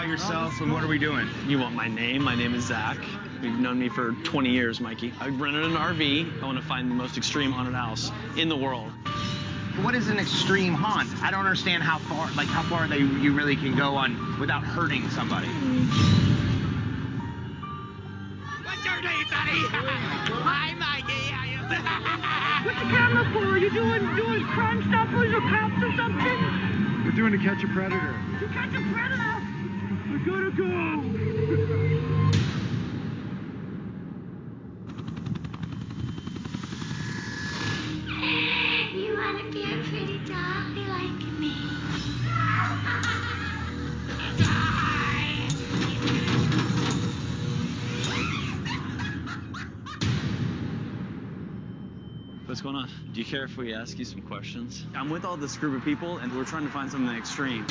about yourself and what are we doing? You want my name? My name is Zach. You've known me for 20 years, Mikey. I rented an RV. I want to find the most extreme haunted house in the world. What is an extreme haunt? I don't understand how far, like how far they you really can go on without hurting somebody. What's your name, buddy? Hi, Mikey. How you What's the camera for? Are you doing doing crime stoppers or cops or something? We're doing to catch a predator. To catch a predator. Like me? What's going on? Do you care if we ask you some questions? I'm with all this group of people, and we're trying to find something extreme.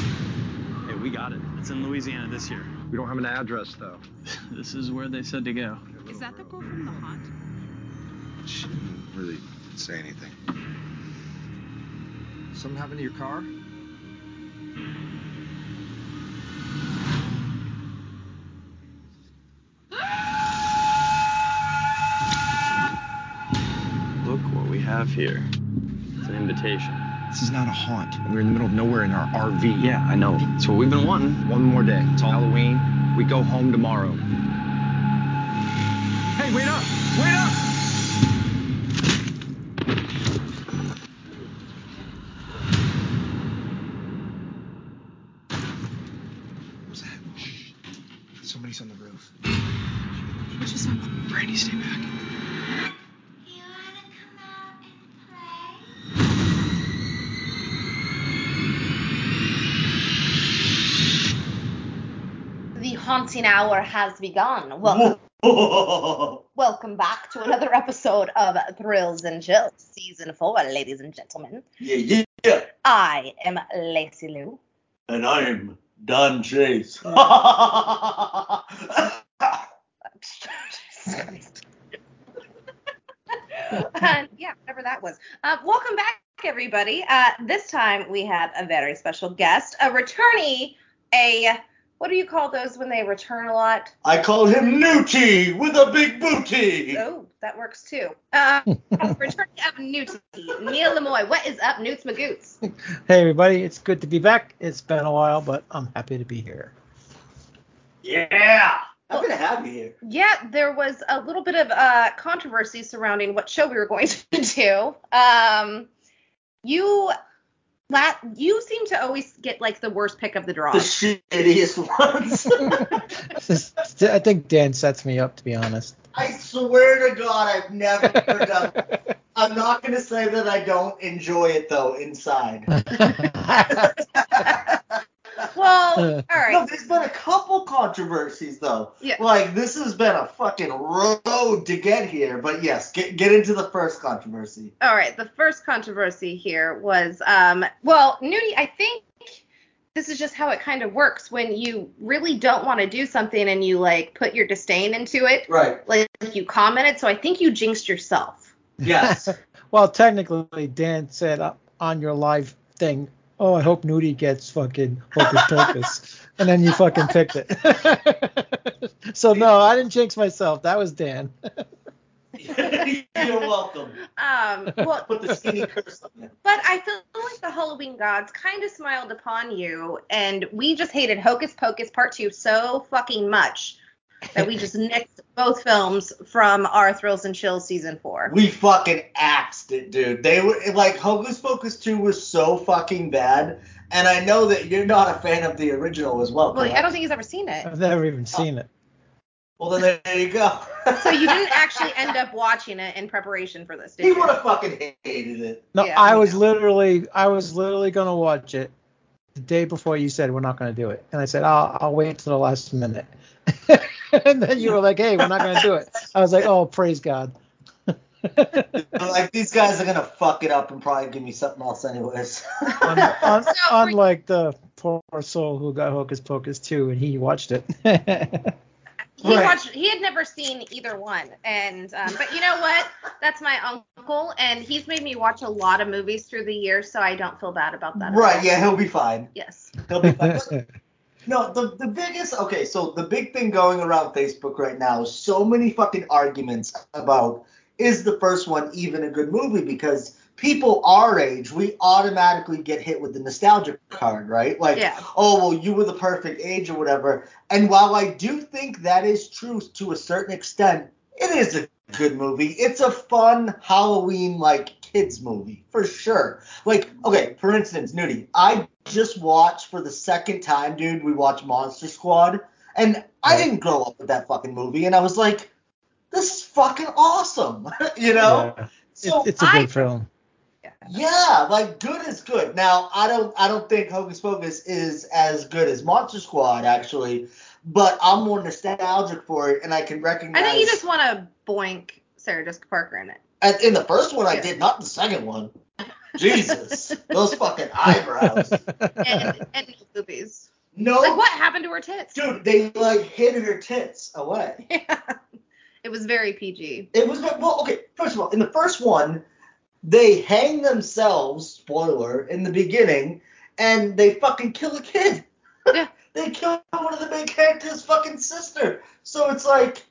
Hey, we got it. It's in Louisiana this year. We don't have an address though. This is where they said to go. Is that the girl from the haunt? She didn't really say anything. Something happened to your car? Look what we have here. It's an invitation. This is not a haunt. We're in the middle of nowhere in our RV. Yeah, I know. It's what we've been wanting. One more day. It's Halloween. We go home tomorrow. Hey, wait up! Wait up! What's that? Shh. Somebody's on the roof. What just happened? Brandy, stay back. You wanna come out and play? Haunting hour has begun. Welcome, welcome back to another episode of Thrills and Chills, season four, ladies and gentlemen. Yeah, yeah, yeah. I am Lacey Lou. And I'm Don Chase. Christ. and yeah, whatever that was. Uh, welcome back, everybody. Uh, this time we have a very special guest, a returnee, a what do you call those when they return a lot? I call him Newty with a big booty. Oh, that works too. Uh, returning of Newt, Neil Lemoni. What is up, Newts Magoots? Hey everybody, it's good to be back. It's been a while, but I'm happy to be here. Yeah. I'm gonna have you here. Yeah, there was a little bit of uh, controversy surrounding what show we were going to do. Um, you, la- you seem to always get like the worst pick of the draw. The shittiest ones. I think Dan sets me up, to be honest. I swear to God, I've never done. I'm not gonna say that I don't enjoy it though inside. well, all right. No, there's been a couple controversies though. Yeah. Like this has been a fucking road to get here, but yes, get get into the first controversy. All right, the first controversy here was, um, well, Newty, I think this is just how it kind of works when you really don't want to do something and you like put your disdain into it, Right. like you commented. So I think you jinxed yourself. Yes. well, technically, Dan said uh, on your live thing, "Oh, I hope Newty gets fucking hocus pocus," and then you fucking picked it. so no, I didn't jinx myself. That was Dan. You're welcome. Um, well, Put the skinny curse on you. but I feel like the Halloween gods kind of smiled upon you, and we just hated Hocus Pocus Part Two so fucking much that we just nixed both films from our Thrills and Chills season four. We fucking axed it, dude. They were like Hocus Pocus 2 was so fucking bad, and I know that you're not a fan of the original as well. Well, I don't think he's ever seen it. I've never even seen it. Well, then there you go. So you didn't actually end up watching it in preparation for this, did he you? would have fucking hated it. No, Yeah, I was know. literally, I was literally gonna watch it the day before you said we're not gonna do it, and I said I'll, I'll wait till the last minute. and then you were like, hey, we're not gonna do it. I was like, oh, praise God. like these guys are gonna fuck it up and probably give me something else anyways. Un- un- So, unlike the poor soul who got Hocus Pocus 2 and he watched it. He Right. watched. He had never seen either one, and um, but you know what? That's my uncle, and he's made me watch a lot of movies through the years, so I don't feel bad about that. at right? all. Yeah, he'll be fine. Yes. He'll be fine. No, the the biggest okay, so the big thing going around Facebook right now is so many fucking arguments about is the first one even a good movie because people our age we automatically get hit with the nostalgia card, right? Like, Yeah. oh well, you were the perfect age or whatever. And while I do think that is true to a certain extent, it is a good movie. It's a fun Halloween like kids movie for sure. Like, okay, for instance, Newty, I just watched for the second time, dude. We watched Monster Squad, and I didn't grow up with that fucking movie, and I was like, this is fucking awesome, you know? Yeah. So It's, it's a I- good film. yeah, like good is good. Now I don't I don't think Hocus Pocus is as good as Monster Squad actually, but I'm more nostalgic for it, and I can recognize. I think you just want to boink Sarah Jessica Parker in it. In the first one I did, not the second one. Jesus, those fucking eyebrows. And, and no boobies. No, Like, what happened to her tits? dude, they like hid her tits away. Yeah. It was very PG. It was well, okay. First of all, in the first one, they hang themselves. Spoiler in the beginning, and they fucking kill a kid. Yeah. they kill one of the main characters' fucking sister. So it's like,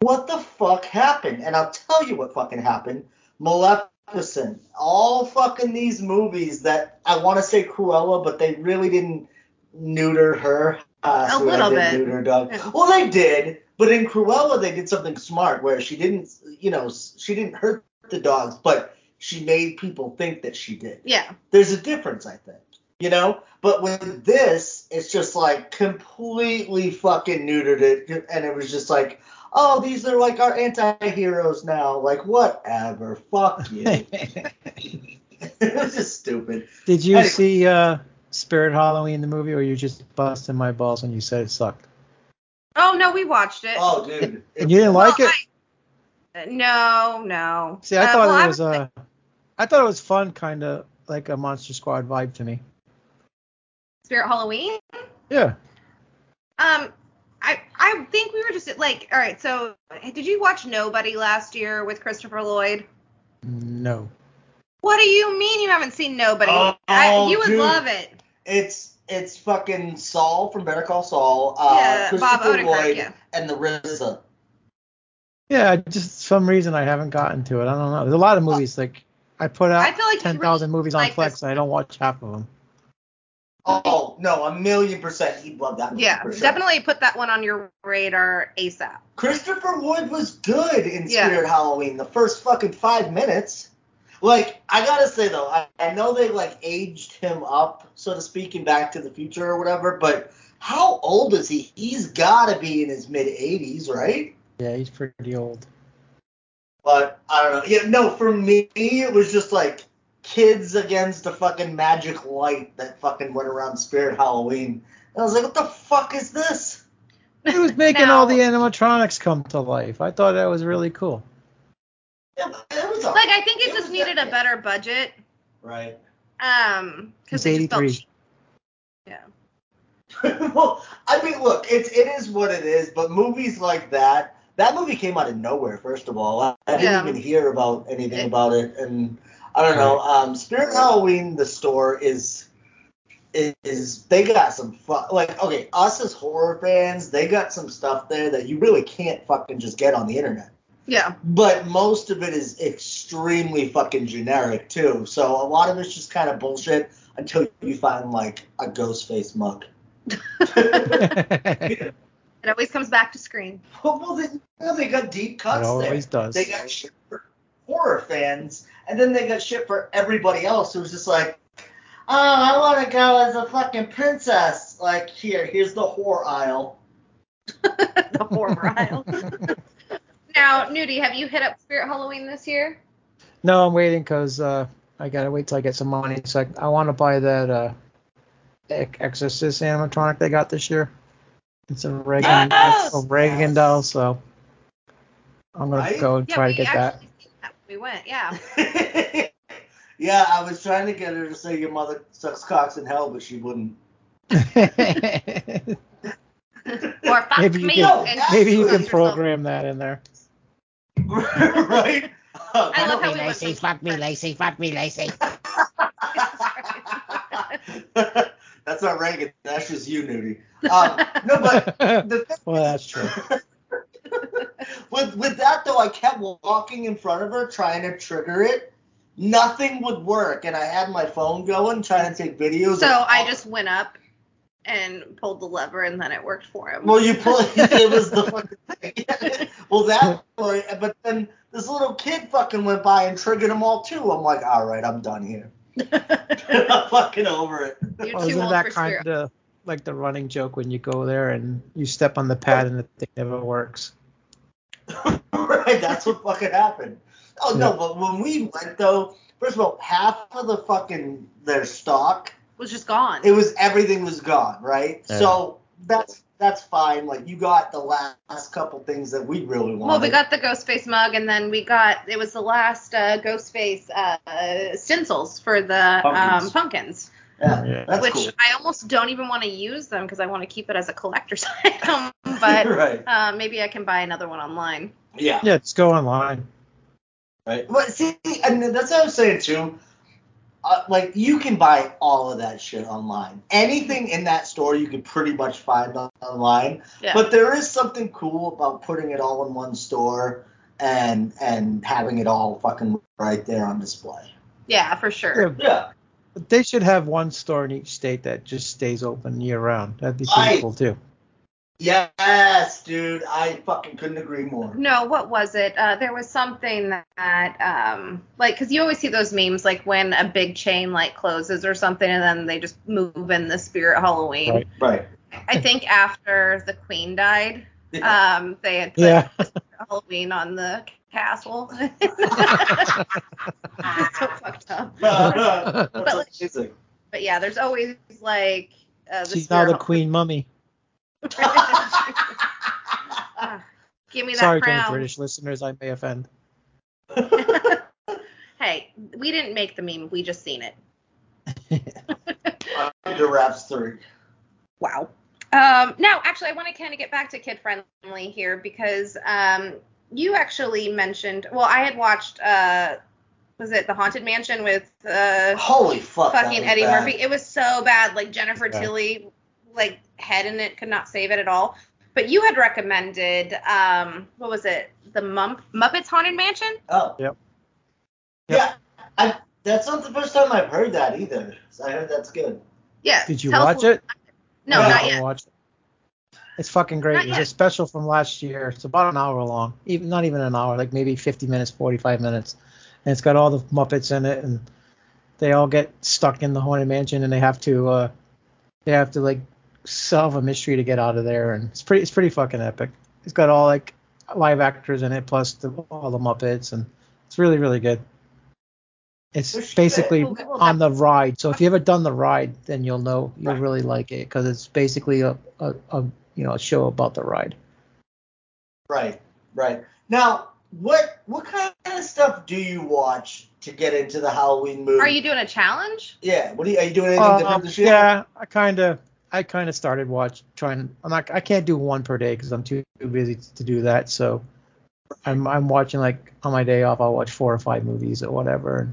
what the fuck happened? And I'll tell you what fucking happened. Maleficent. All fucking these movies that I want to say Cruella, but they really didn't neuter her. Uh, A little bit. Neuter, dog. Well, they did, but in Cruella they did something smart where she didn't, you know, she didn't hurt the dogs, but she made people think that she did. Yeah. There's a difference, I think. You know? But with this, it's just like completely fucking neutered it, and it was just like, oh, these are like our anti-heroes now. Like, whatever. Fuck you. it was just stupid. Did you Anyway. see uh, Spirit Halloween the movie, or you just busting my balls when you said it sucked? Oh no, we watched it. Oh, dude. And you didn't like it? I- no, no. See, I Uh, thought well, it I was uh, I thought it was fun, kind of like a Monster Squad vibe to me. Spirit Halloween. Yeah. Um, I I think we were just like, all right. So, did you watch Nobody last year with Christopher Lloyd? No. What do you mean you haven't seen Nobody? Oh, I, you would dude. love it. It's it's fucking Saul from Better Call Saul, uh, Yeah, Bob Christopher Odenkirk, Lloyd, yeah. and the RZA. Yeah, just some reason I haven't gotten to it. I don't know. There's a lot of movies like I put out I feel like ten thousand really movies on like Plex, this. and I don't watch half of them. Oh no, a million percent he'd love that. movie Yeah, sure. definitely put that one on your radar ASAP. Christopher Wood was good in Yeah. Spirit Halloween. The first fucking five minutes. Like I gotta say though, I, I know they like aged him up, so to speak, in Back to the Future or whatever. But how old is he? He's gotta be in his mid 80s, right? Yeah, he's pretty old. But I don't know. Yeah, no, for me it was just like kids against the fucking magic light that fucking went around Spirit Halloween. And I was like, what the fuck is this? He was making Now- all the animatronics come to life. I thought that was really cool. It, it was a, Like I think it, It just was needed a better budget. right. Um, because He's they just felt 83. Yeah. well, I mean, look, it's it is what it is. But movies like that, that movie came out of nowhere. First of all, I, I didn't even hear about anything about it, and I don't know. Um, Spirit Halloween, the store is is they got some fun. Like, okay, us as horror fans, they got some stuff there that you really can't fucking just get on the internet. Yeah. But most of it is extremely fucking generic too. So a lot of it's just kind of bullshit until you find like a ghost face mug. It always comes back to Scream. Well, well, they, well, they got deep cuts It always there. does. They got shit for horror fans, and then they got shit for everybody else who's just like, oh, I want to go as a fucking princess. Like, here, here's the whore aisle. the horror aisle. now, Newty, have you hit up Spirit Halloween this year? no, I'm waiting because uh, I gotta wait till I get some money. So I, I want to buy that uh, Exorcist animatronic they got this year. It's a Regan, Yes! a Regan doll, so I'm gonna Right? go Yeah, try we to get that. Actually seen that. We went, yeah. yeah, I was trying to get her to say your mother sucks cocks in hell, but she wouldn't. Or fuck maybe you me. can, maybe you can sucks herself. program that in there. right? I love how we went Lacey, from fuck me, Lacey, fuck me, Lacey. That's not Regan. That's just you, Newty. Um, no, but the thing well, that's true. With with that though, I kept walking in front of her trying to trigger it. Nothing would work, and I had my phone going trying to take videos. So of- I just went up and pulled the lever, and then it worked for him. Well, you pull it was the fucking thing. well, that story, but then this little kid fucking went by and triggered them all too. I'm like, all right, I'm done here. I'm fucking over it. You're Well, too isn't old that for kind of like the running joke when you go there and you step on the pad and the thing never works? right, that's what fucking happened. Oh no, but when we went though, first of all, half of the fucking their stock, Was just gone. it was everything was gone, right? Yeah. So that's that's fine. Like you got the last couple things that we really wanted. Well, we got the Ghostface mug, and then we got it was the last uh, Ghostface uh, stencils for the Pumpkins. um, pumpkins, yeah, Yeah. that's which cool. I almost don't even want to use them because I want to keep it as a collector's item. But right. uh, maybe I can buy another one online. Yeah. Yeah, just go online. Right. But see, and that's what I was saying too. Uh, like you can buy all of that shit online. Anything in that store you can pretty much find online. Yeah. But there is something cool about putting it all in one store and and having it all fucking right there on display. yeah, for sure. Yeah, Yeah. But they should have one store in each state that just stays open year round. That'd be pretty Right. cool too. Yes, dude. I fucking couldn't agree more. No, what was it? Uh, there was something that, um, like, because you always see those memes, like when a big chain like closes or something, and then they just move in the spirit Halloween. Right. Right. I think after the Queen died, Yeah. um, they had put Yeah. Halloween on the castle. so fucked up. That's like- But yeah, there's always like uh, the She's now the queen mummy. Ah, Give me that Sorry to any. British listeners I may offend. hey, we didn't make the meme. We just seen it. Under wraps three. Wow. Um, now, actually, I want to kind of get back to kid friendly here because um, you actually mentioned. Well, I had watched. Uh, was it the Haunted Mansion with uh, Holy fuck. fucking Eddie bad. Murphy? It was so bad. Like Jennifer Yeah. Tilly, like head in it could not save it at all. But you had recommended. Um, what was it? The Mum- Muppets Haunted Mansion. Oh. Yep. Yeah. I, that's not the first time I've heard that either. So I heard that's good. Yeah. Did you tell watch a- it? No, Yeah. not I yet. watched it. It's fucking great. It's a special from last year. It's about an hour long. Even not even an hour, like maybe 50 minutes, 45 minutes. And it's got all the Muppets in it, and they all get stuck in the haunted mansion, and they have to, uh, they have to like solve a mystery to get out of there, and it's pretty, it's pretty fucking epic. It's got all like live actors in it, plus the, all the Muppets, and it's really, really good. It's basically Well, we will on the ride. So if you ever done the ride, then you'll know you'll really like it because it's basically a, a, a you know a show about the ride. Right. Right. Now, what what kind of stuff do you watch to get into the Halloween mood? Are you doing a challenge? Yeah. What are you, are you doing anything Uh, different this year? yeah, I kind of I kind of started watch trying. I'm not I can't do one per day because I'm too, too busy to do that. So I'm I'm watching like on my day off I'll watch four or five movies or whatever. And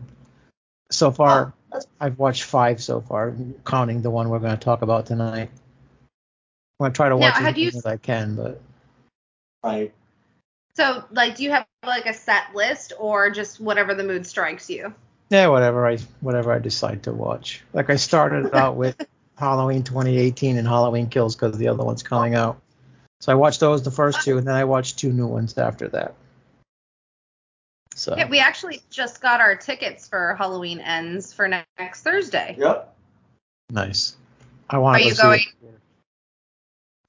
so far Oh, I've watched five so far, counting the one we're going to talk about tonight. I'm gonna try to Now, watch as had many you- as I can, but Right. So, like, do you have like a set list or just whatever the mood strikes you? Yeah, whatever I whatever I decide to watch. Like I started out with Halloween 2018 and Halloween Kills because the other one's coming out. So I watched those the first two, and then I watched two new ones after that. So Yeah, we actually just got our tickets for Halloween Ends for next Thursday. Yep. nice. I want Are to you see going- it.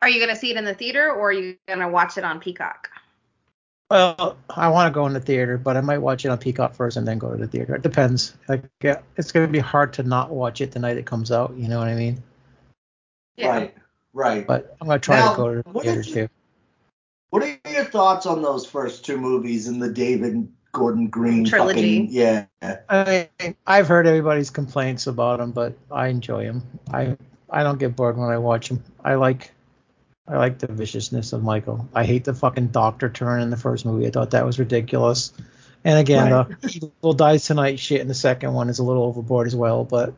Are you gonna see it in the theater or are you gonna watch it on Peacock? Well, I want to go in the theater, but I might watch it on Peacock first and then go to the theater. It depends. Like, yeah, it's gonna be hard to not watch it the night it comes out. You know what I mean? Yeah. Right. Right. But I'm gonna try Now, to go to the theater is- too. What are your thoughts on those first two movies in the David Gordon Green Trilogy. Fucking, yeah. I mean, I've heard everybody's complaints about them, but I enjoy them. I I don't get bored when I watch them. I like I like the viciousness of Michael. I hate the fucking doctor turn in the first movie. I thought that was ridiculous. And again, Right. the evil dies tonight shit in the second one is a little overboard as well. But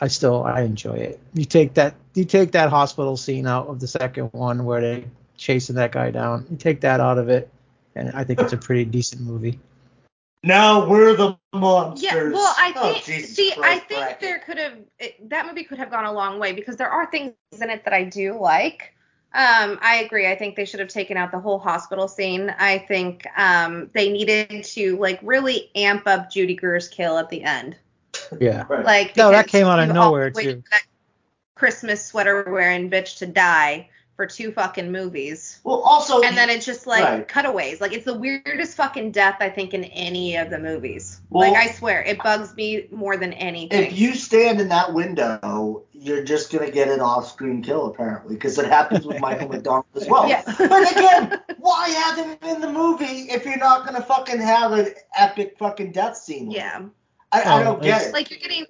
I still I enjoy it. You take that you take that hospital scene out of the second one where they chasing that guy down. You take that out of it, and I think it's a pretty decent movie. Now we're the monsters. Yeah, well, I Oh, think Jesus see, I think bracket. there could have that movie could have gone a long way because there are things in it that I do like. Um, I agree. I think they should have taken out the whole hospital scene. I think um, they needed to like really amp up Judy Greer's kill at the end. Yeah. Right. Like No, that came out of nowhere, too. that Christmas sweater wearing bitch to die for two fucking movies. well, also, And then it's just like Right. cutaways. Like it's the weirdest fucking death I think in any of the movies. Well- like I swear, it bugs me more than anything. if you stand in that window, you're just gonna get an off-screen kill apparently, because it happens with Michael McDonald as well. Yeah. But again, why have him in the movie if you're not gonna fucking have an epic fucking death scene? yeah. I, I Oh, don't get it. Like you're getting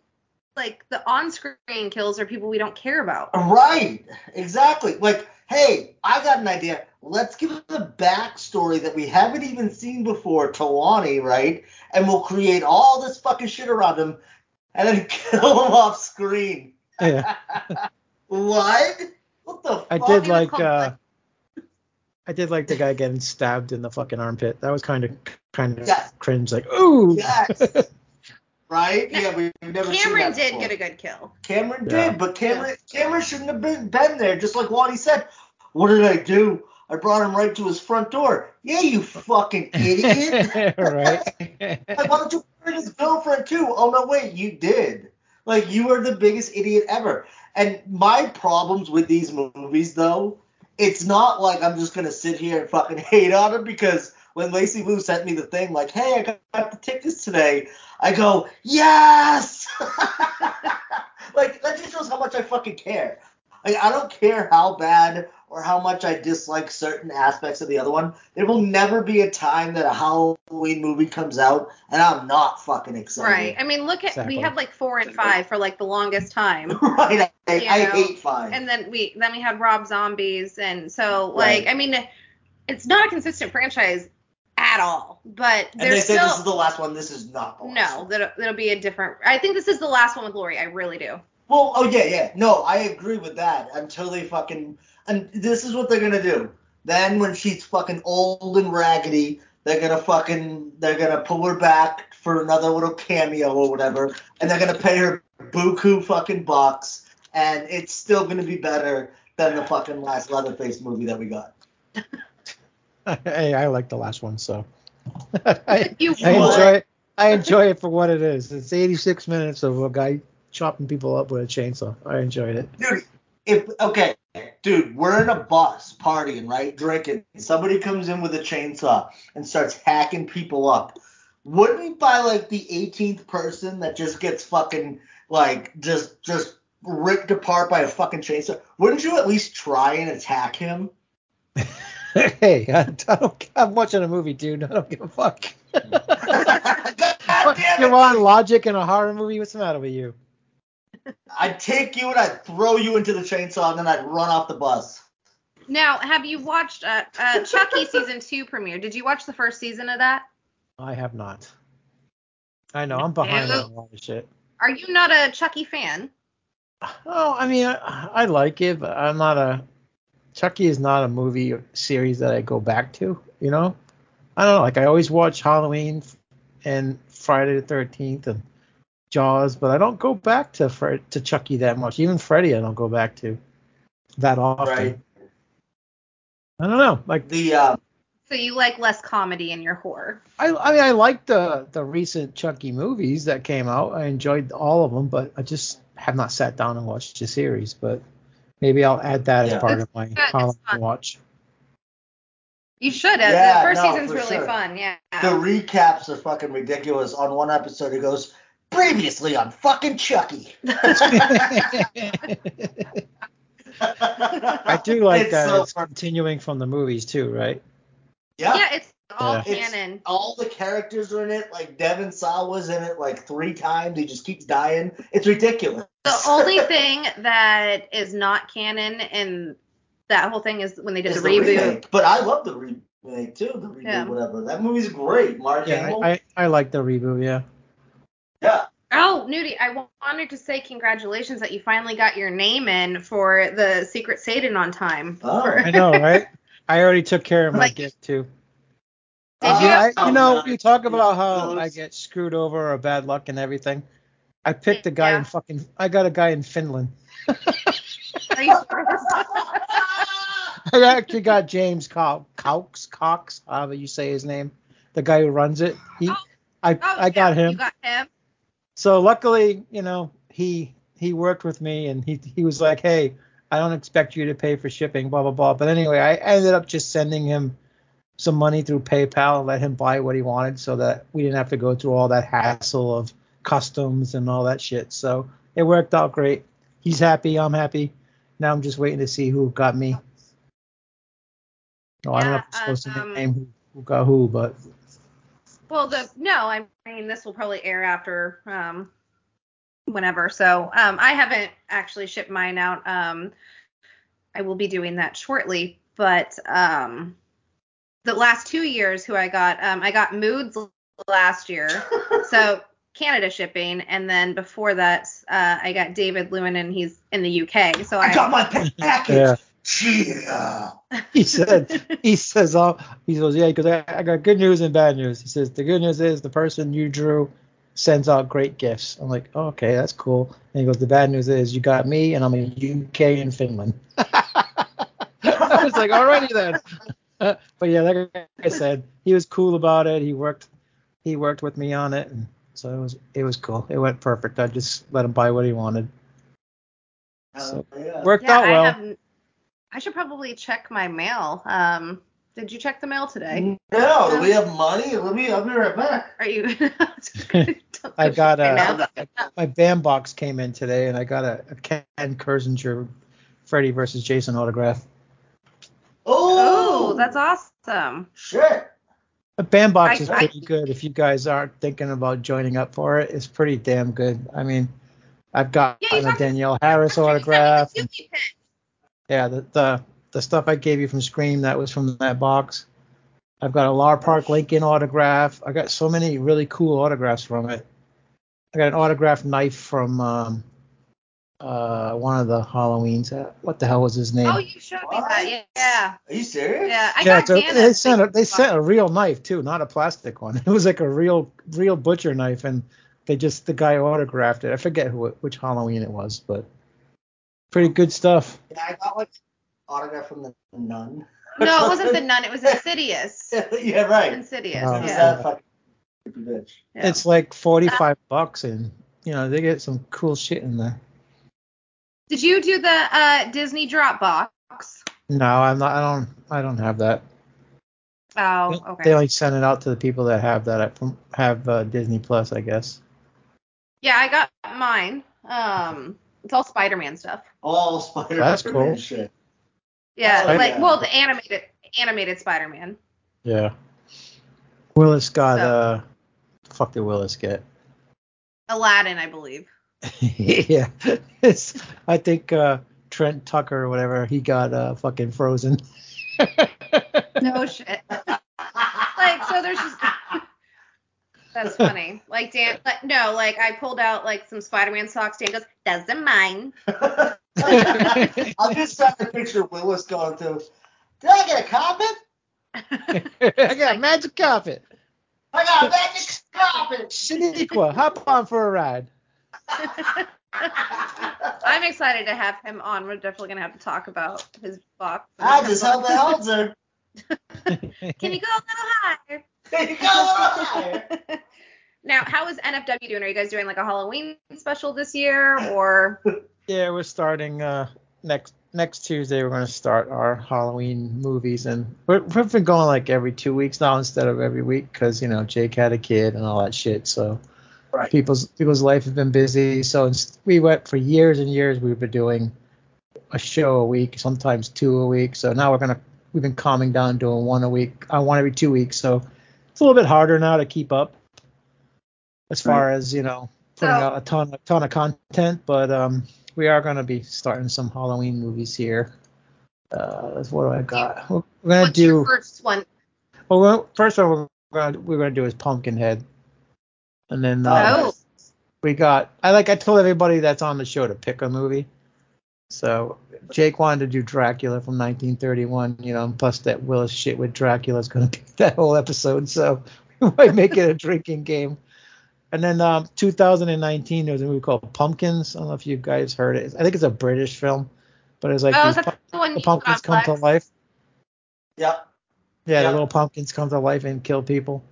like the on-screen kills are people we don't care about. Right, exactly. Like, hey, I got an idea. Let's give him the backstory that we haven't even seen before to Lonnie, right? And we'll create all this fucking shit around him and then kill him off screen. Yeah. What? What the I fuck? did like uh I did like the guy getting stabbed in the fucking armpit. That was kind of kind of Yes. cringe. Like, ooh. Yes. Right? Yeah, we've never seen Cameron that did before. get a good kill. Cameron Yeah. did, but Cameron Cameron shouldn't have been, been there. Just like Lonnie said, what did I do? I brought him right to his front door. Yeah, you fucking idiot. right. like, why don't you bring his girlfriend too? Oh no, wait, you did. Like you are the biggest idiot ever. And my problems with these movies, though, it's not like I'm just gonna sit here and fucking hate on them because when Lacey Lou sent me the thing, like, hey, I got the tickets today, I go, yes. like that just shows how much I fucking care. Like I don't care how bad or how much I dislike certain aspects of the other one. There will never be a time that a Halloween movie comes out and I'm not fucking excited. Right. I mean, look at Exactly. we had like four and five for like the longest time. right. I, I hate five. And then we then we had Rob Zombies and so like Right. I mean it's not a consistent franchise at all. But and they there's say still this is the last one. This is not the last no, one. that'll, that'll be a different. I think this is the last one with Laurie. I really do. Well, oh yeah, yeah. No, I agree with that until they fucking. And this is what they're gonna do. Then when she's fucking old and raggedy, they're gonna fucking they're gonna pull her back for another little cameo or whatever, and they're gonna pay her buku fucking bucks, and it's still gonna be better than the fucking last Leatherface movie that we got. hey, I like the last one, so I, You I would. enjoy it. I enjoy it for what it is. It's 86 minutes of a guy chopping people up with a chainsaw. I enjoyed it. Dude, if okay, dude, we're in a bus partying, right? Drinking. Somebody comes in with a chainsaw and starts hacking people up. Wouldn't by like the 18th person that just gets fucking like just just ripped apart by a fucking chainsaw, wouldn't you at least try and attack him? hey, I, I don't. I'm watching a movie, dude. I don't give a fuck. God You're on logic in a horror movie. What's the matter with you? I'd take you and I'd throw you into the chainsaw and then I'd run off the bus. Now, have you watched uh, uh, Chucky season two premiere? Did you watch the first season of that? I have not. I know I'm behind on a lot of shit. Are you not a Chucky fan? Oh, I mean, I, I like it, but I'm not a. Chucky is not a movie series that I go back to. You know, I don't know. Like I always watch Halloween and Friday the 13th and Jaws, but I don't go back to Fred, to Chucky that much. Even Freddy, I don't go back to that often. Right. I don't know. Like The uh, So you like less comedy in your horror? I, I mean, I like the the recent Chucky movies that came out. I enjoyed all of them, but I just have not sat down and watched the series. But maybe I'll add that Yeah. as part It's of my good, it's Halloween watch. You should. Yeah, the first no, season's really sure. fun. Yeah. the recaps are fucking ridiculous. On one episode, it goes previously on fucking Chucky. I do like It's that so it's fun. continuing from the movies too, right? Yeah. yeah, it's all Yeah. It's- canon. All the characters are in it. Like Devon Sawa was in it like three times. He just keeps dying. It's ridiculous. The only thing that is not canon in that whole thing is when they did is the reboot. remake. But I love the remake too. The reboot, Yeah. whatever. That movie's great. Mark Yeah, Hamill. I, I, I like the reboot. Yeah. yeah. Oh, Oh, Newty, I wanted to say congratulations that you finally got your name in for the Secret Satan on time. Oh. I know, right? I already took care of my Like- gift too. Oh, you? I, you know, you talk oh, about how I get screwed over or bad luck and everything. I picked a guy Yeah. in fucking. I got a guy in Finland. Are you? I actually got James Co- Cox, Cox, however you say his name, the guy who runs it. He, Oh, I, Oh, I got yeah, him. You got him. So luckily, you know, he he worked with me and he he was like, hey, I don't expect you to pay for shipping, blah blah blah. But anyway, I ended up just sending him some money through PayPal and let him buy what he wanted, so that we didn't have to go through all that hassle of customs and all that shit. So it worked out great. He's happy, I'm happy. Now I'm just waiting to see who got me. No, I don't know if Yeah, supposed to um, name who, who got who, but Well, the no, I mean this will probably air after um whenever. So um I haven't actually shipped mine out. Um I will be doing that shortly, but um the last two years who I got um I got Moods last year. so Canada shipping and then before that uh I got David Lewin and he's in the UK. So I, I got my package. Yeah. Yeah. he said he says oh he goes yeah because I, I got good news and bad news he says the good news is the person you drew sends out great gifts i'm like oh, okay that's cool and he goes the bad news is you got me and i'm in uk and finland i was like alrighty then but yeah like i said he was cool about it he worked he worked with me on it and so it was it was cool it went perfect i just let him buy what he wanted So, Oh, worked yeah, out well I have I should probably check my mail. Um did you check the mail today? No, do we have money? Let me. I'll be right back. Are you I got Okay, a my band box came in today, and I got a, a Ken Kirzinger Freddy versus Jason autograph. Oh, Oh, that's awesome. shit. The band box I- is I- pretty good. If you guys aren't thinking about joining up for it, it's pretty damn good. I mean, I've got Yeah, you a Danielle Harris After you sent me the autograph. Dookie pin. Yeah, the, the the stuff I gave you from Scream that was from that box. I've got a Lar Park Lincoln autograph. I got so many really cool autographs from it. I got an autographed knife from um, uh, one of the Halloweens. Uh, what the hell was his name? Oh, you showed me that. Yeah. Yeah. Are you serious? Yeah. I yeah, got it's a, they sent a, they sent a real knife too, not a plastic one. It was like a real real butcher knife, and they just the guy autographed it. I forget who which Halloween it was, but pretty good stuff. Yeah, I got like autograph from the nun. No, it wasn't the nun. It was Insidious. yeah, right. Insidious. Oh, yeah. that bitch? Yeah. It's like forty five bucks, and you know they get some cool shit in there. Did you do the uh, Disney Dropbox? No, I'm not. I don't. I don't have that. Oh, They- okay. They only send it out to the people that have that have uh, Disney Plus, I guess. Yeah, I got mine. Um, it's all Spider-Man stuff. All Spider-Man That's cool. shit. Yeah, Oh, like well, the animated animated Spider-Man. Yeah. Willis got So- uh, fuck did Willis get? Aladdin, I believe. yeah, it's, I think uh, Trent Tucker or whatever he got uh, fucking Frozen. No shit. like so, there's just. That's funny. Like Dan, like, no, like I pulled out like some Spider-Man socks. Dan goes, doesn't mind. I'm just trying to picture Willis going through. Did I get a carpet? I got a magic carpet. I got a magic carpet. Shaniqua, hop on for a ride. I'm excited to have him on. We're definitely gonna have to talk about his box. I just held the Helzer. Can you go a little higher? There you go. higher. Now, how is NFW doing? Are you guys doing like a Halloween special this year, or Yeah, we're starting uh, next next Tuesday. We're going to start our Halloween movies, and we're, we've been going like every two weeks now instead of every week because you know Jake had a kid and all that shit. So Right. people's people's life has been busy. So we went for years and years. We've been doing a show a week, sometimes two a week. So now we're gonna we've been calming down doing one a week, uh, one every two weeks. So it's a little bit harder now to keep up as far as you know putting So- out a ton a ton of content. But um, we are gonna be starting some Halloween movies here. Uh, what do I got. We're, we're gonna what's your do. first one? Well, first one we're gonna we're gonna do is Pumpkinhead, and then uh, Oh, we got. I like. I told everybody that's on the show to pick a movie. So Jake wanted to do Dracula from 1931. You know, and plus that Willis shit with Dracula is going to be that whole episode. So we might make it a drinking game. And then um, 2019, there was a movie called Pumpkins. I don't know if you guys heard it. I think it's a British film, but it's like oh, these is that pu- the one the you pumpkins come to life. Yep. Yeah, Yeah. the little pumpkins come to life and kill people.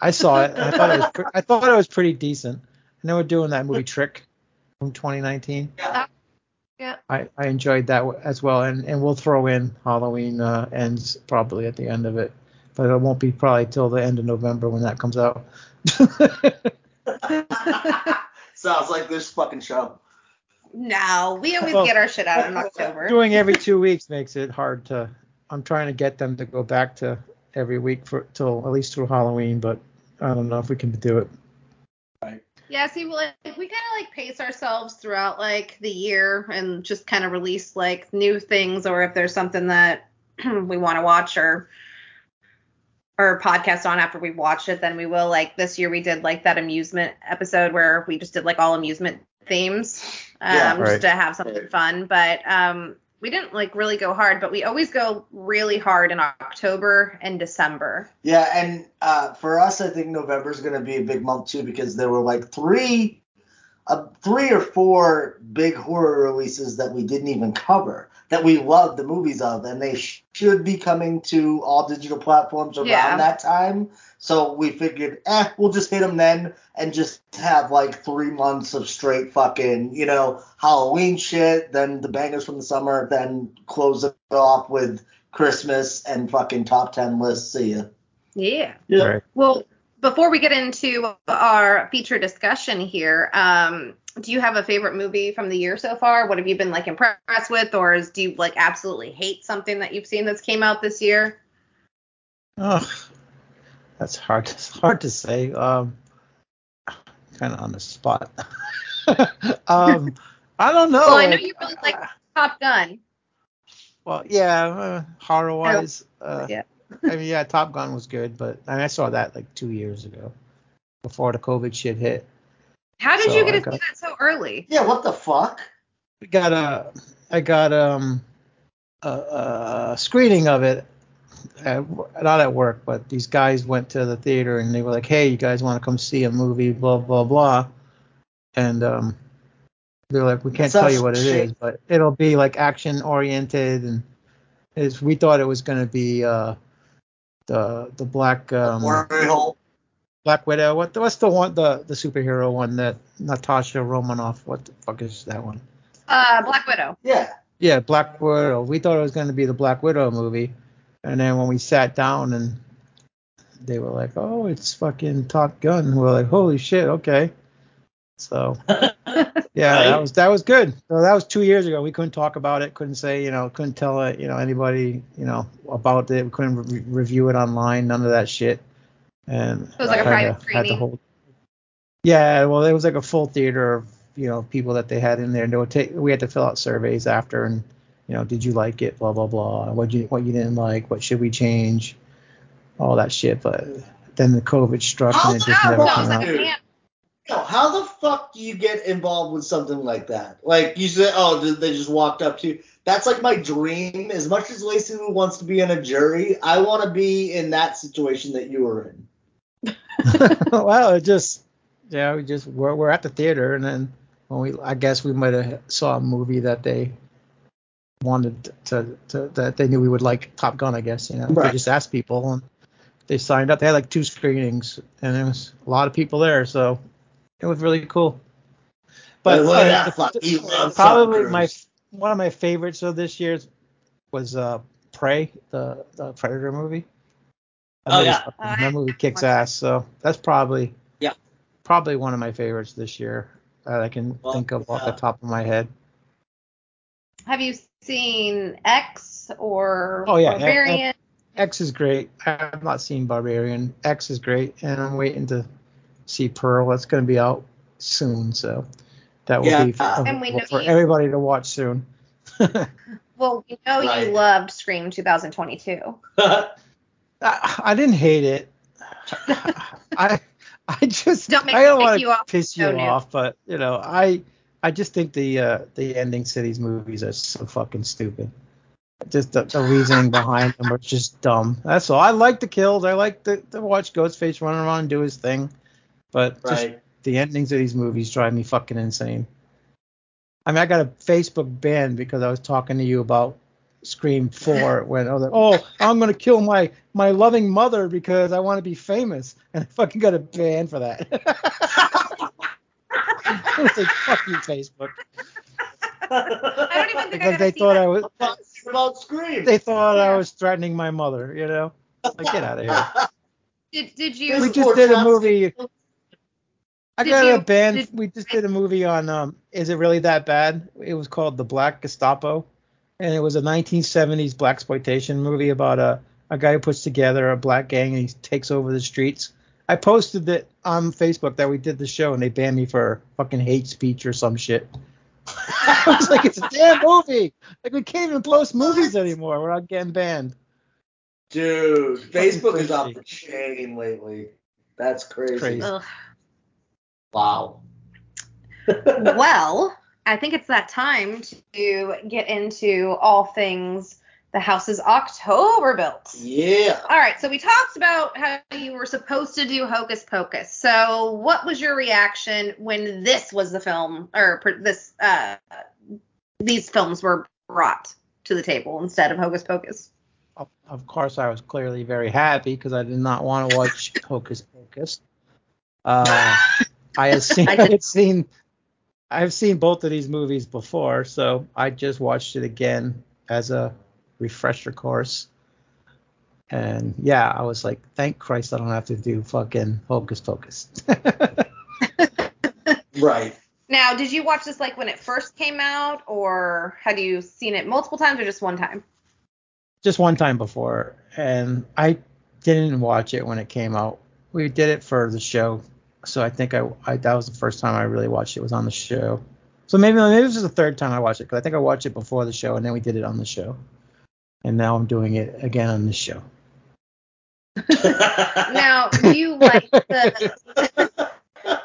I saw it. And I thought it was. Pre- I thought it was pretty decent. And they were doing that movie Trick from 2019. Yeah. Yeah. I, I enjoyed that as well. And and we'll throw in Halloween uh, ends probably at the end of it, but it won't be probably till the end of November when that comes out. Sounds like this fucking show. No, we always Well- get our shit out in October. Doing every two weeks makes it hard to. I'm trying to get them to go back to every week for till at least through Halloween, but I don't know if we can do it. Yeah, see, well, like, we kind of like pace ourselves throughout like the year and just kind of release like new things, or if there's something that we want to watch or or podcast on after we've watched it, then we will. Like this year, we did like that amusement episode where we just did like all amusement themes, um, Yeah, right. just to have something fun. But um, we didn't like really go hard, but we always go really hard in October and December. Yeah, and uh, for us, I think November is going to be a big month too because there were like three, uh, three or four big horror releases that we didn't even cover that we love the movies of, and they sh- should be coming to all digital platforms around Yeah. that time. So we figured, eh, we'll just hit them then and just have like three months of straight fucking, you know, Halloween shit, then the bangers from the summer, then close it off with Christmas and fucking top 10 lists. See ya. Yeah. Yeah. Right. Well, before we get into our feature discussion here, um, do you have a favorite movie from the year so far? What have you been like impressed with, or is, do you like absolutely hate something that you've seen that's came out this year? Oh, that's hard. It's hard to say. Um, kind of on the spot. um, I don't know. well, I know you really like Top Gun. Well, yeah, uh, horror wise. Uh, Yeah. I mean, yeah, Top Gun was good, but I, mean, I saw that like two years ago, before the COVID shit hit. How did So you get I to see that so early? Yeah, what the fuck? We got a, I got um, a, a screening of it. At, not at work, but these guys went to the theater and they were like, "Hey, you guys want to come see a movie?" Blah blah blah. And um, they're like, "We can't tell you what it shit. is, but it'll be like action oriented." And is we thought it was gonna be uh, the the black um, Worry hole. Black Widow. What what's the one the the superhero one that Natasha Romanoff? What the fuck is that one? Uh, Black Widow. Yeah. Yeah, Black Widow. We thought it was going to be the Black Widow movie, and then when we sat down and they were like, "Oh, it's fucking Top Gun," We're like, "Holy shit, okay." So yeah, that was that was good. So that was two years ago. We couldn't talk about it. Couldn't say, you know, couldn't tell it, you know, anybody, you know, about it. We couldn't re- review it online. None of that shit. And It was like a private to- had to screening. hold- Yeah, well, it was like a full theater of you know people that they had in there, and they would take. We had to fill out surveys after, and you know, did you like it? Blah blah blah. What you what you didn't like? What should we change? All that shit. But then the COVID struck, How and it just the never came out. it? How the fuck do you get involved with something like that? Like you said, oh, they just walked up to you? That's like my dream. As much as Lacey Lou wants to be in a jury, I want to be in that situation that you were in. well, it just yeah, we just we're, we're at the theater, and then when we I guess we might have saw a movie that they wanted to, to that they knew we would like Top Gun, I guess. You know, Right. they just asked people and they signed up. They had like two screenings, and there was a lot of people there, so it was really cool. But uh, the- the- probably my one of my favorites of this year was uh Prey, the the Predator movie. That Oh, movie's yeah. fucking- that movie kicks ass. So that's probably Yeah. probably one of my favorites this year that I can Well, think of off yeah. the top of my head. Have you seen X or Oh, yeah, Barbarian? X is great. I have not seen Barbarian. X is great, and I'm waiting to see Pearl. That's going to be out soon, so that will Yeah. be uh, And we available know for you- everybody to watch soon. Well, we know Right. you loved Scream 2022. I, I didn't hate it. I I just Don't make I don't want to piss you don't you? off, but you know, I I just think the uh, the endings to these movies are so fucking stupid. Just the, the reasoning behind them are just dumb. That's all. I like the kills. I like to, to watch Ghostface run around and do his thing, but just the endings of these movies drive me fucking insane. I mean, I got a Facebook ban because I was talking to you about Scream 4 when I was like, oh, I'm gonna kill my my loving mother because I want to be famous, and I fucking got a ban for that. I was like, fuck you, Facebook, I don't even think because got they see thought that. I was about Scream. they thought I was threatening my mother, you know. Like, get out of here. Did, did you? we just did a movie. I Did got you- a band. did- we just did a movie on um Is It Really That Bad? It was called The Black Gestapo. And it was a 1970s black exploitation movie about a, a guy who puts together a black gang and he takes over the streets. I posted it on Facebook that we did the show and they banned me for fucking hate speech or some shit. I was like, it's a damn movie. Like we can't even post movies anymore. We're not getting banned. Dude, Facebook is off the chain lately. That's crazy. crazy. Wow. well, I think it's that time to get into all things the Houses October Built. Yeah. All right, so we talked about how you were supposed to do Hocus Pocus. So, what was your reaction when this was the film, or this, uh, these films were brought to the table instead of Hocus Pocus? Of, of course, I was clearly very happy because I did not want to watch Hocus Pocus. Uh, I had seen, I had seen, I've seen both of these movies before, so I just watched it again as a refresher course. And yeah, I was like, thank Christ I don't have to do fucking Hocus Pocus. Right. Now, did you watch this like when it first came out, or had you seen it multiple times, or just one time? just one time before, and I didn't watch it when it came out. We did it for the show, so I think I, I that was the first time I really watched it was on the show. So maybe maybe this is the third time I watched it because I think I watched it before the show and then we did it on the show, and now I'm doing it again on the show. Now, do you like the?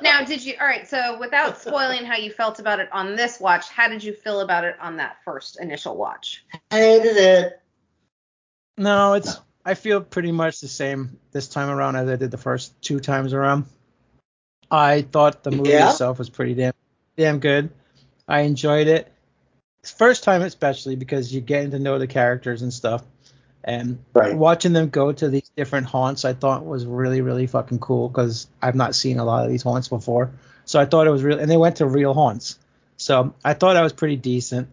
now, did you? All right. So, without spoiling how you felt about it on this watch, how did you feel about it on that first initial watch? I hated it. No, it's I feel pretty much the same this time around as I did the first two times around. I thought the movie Yeah? itself was pretty damn damn good. I enjoyed it. First time especially because you're getting to know the characters and stuff. And Right. watching them go to these different haunts I thought was really, really fucking cool because I've not seen a lot of these haunts before. So I thought it was real and they went to real haunts. So I thought that was pretty decent.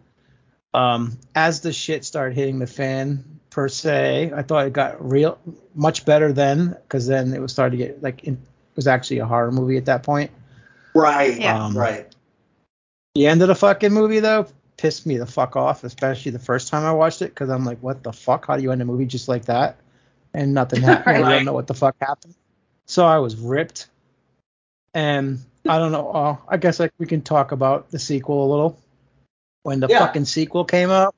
Um, as the shit started hitting the fan per se, I thought it got real much better then because then it was starting to get like in, was actually a horror movie at that point. Right. Yeah. Um, right. The end of the fucking movie though pissed me the fuck off, especially the first time I watched it because I'm like, what the fuck? How do you end a movie just like that? And nothing happened. I don't know what the fuck happened. So I was ripped. And I don't know. Uh, I guess like we can talk about the sequel a little. When the Yeah. fucking sequel came out,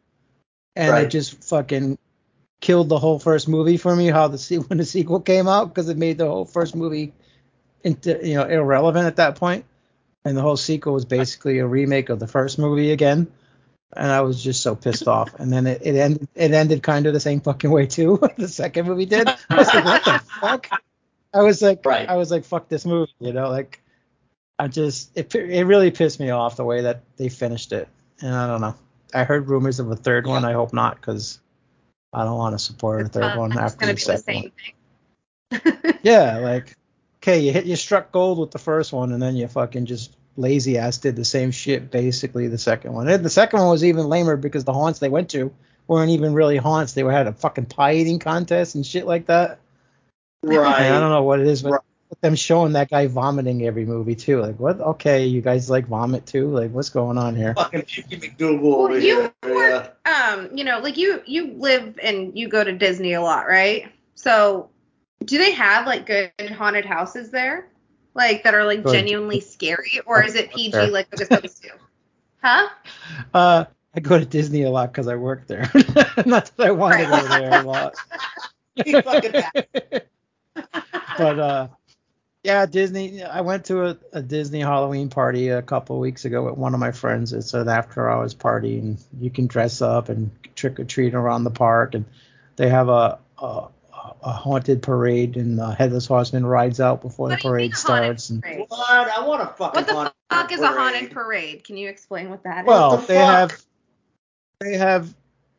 and Right. it just fucking killed the whole first movie for me. How the se- when the sequel came out because it made the whole first movie into you know irrelevant at that point, and the whole sequel was basically a remake of the first movie again. And I was just so pissed off. And then it, it ended it ended kind of the same fucking way too. the second movie did. I was like, what the fuck? I was like, Right. I was like, fuck this movie, you know, like I just it it really pissed me off the way that they finished it. And I don't know. I heard rumors of a third one. I hope not because I don't want to support a third fun. one It's after gonna the be second one. same thing. Yeah, like okay, you hit you struck gold with the first one, and then you fucking just lazy ass did the same shit basically the second one. And the second one was even lamer because the haunts they went to weren't even really haunts. They were had a fucking pie eating contest and shit like that. Right. And I don't know what it is, but Right. them showing that guy vomiting every movie too. Like what? Okay, you guys like vomit too? Like what's going on here? Fucking Puky McDougal over Well, you here. Yeah. um, you know, like you you live and you go to Disney a lot, right? So, do they have like good haunted houses there, like that are like Good. genuinely scary, or is it PG like Hocus Pocus do? Huh? Uh, I go to Disney a lot because I work there. Not that I want to go there a lot. But uh Yeah, Disney. I went to a, a Disney Halloween party a couple of weeks ago with one of my friends. It's an after hours party, and you can dress up and trick or treat around the park. And they have a a, a haunted parade, and the headless horseman rides out before the parade starts. And Parade. What? I want a fucking What the haunted fuck is a haunted parade. parade? Can you explain what that is? well, the they fuck? have they have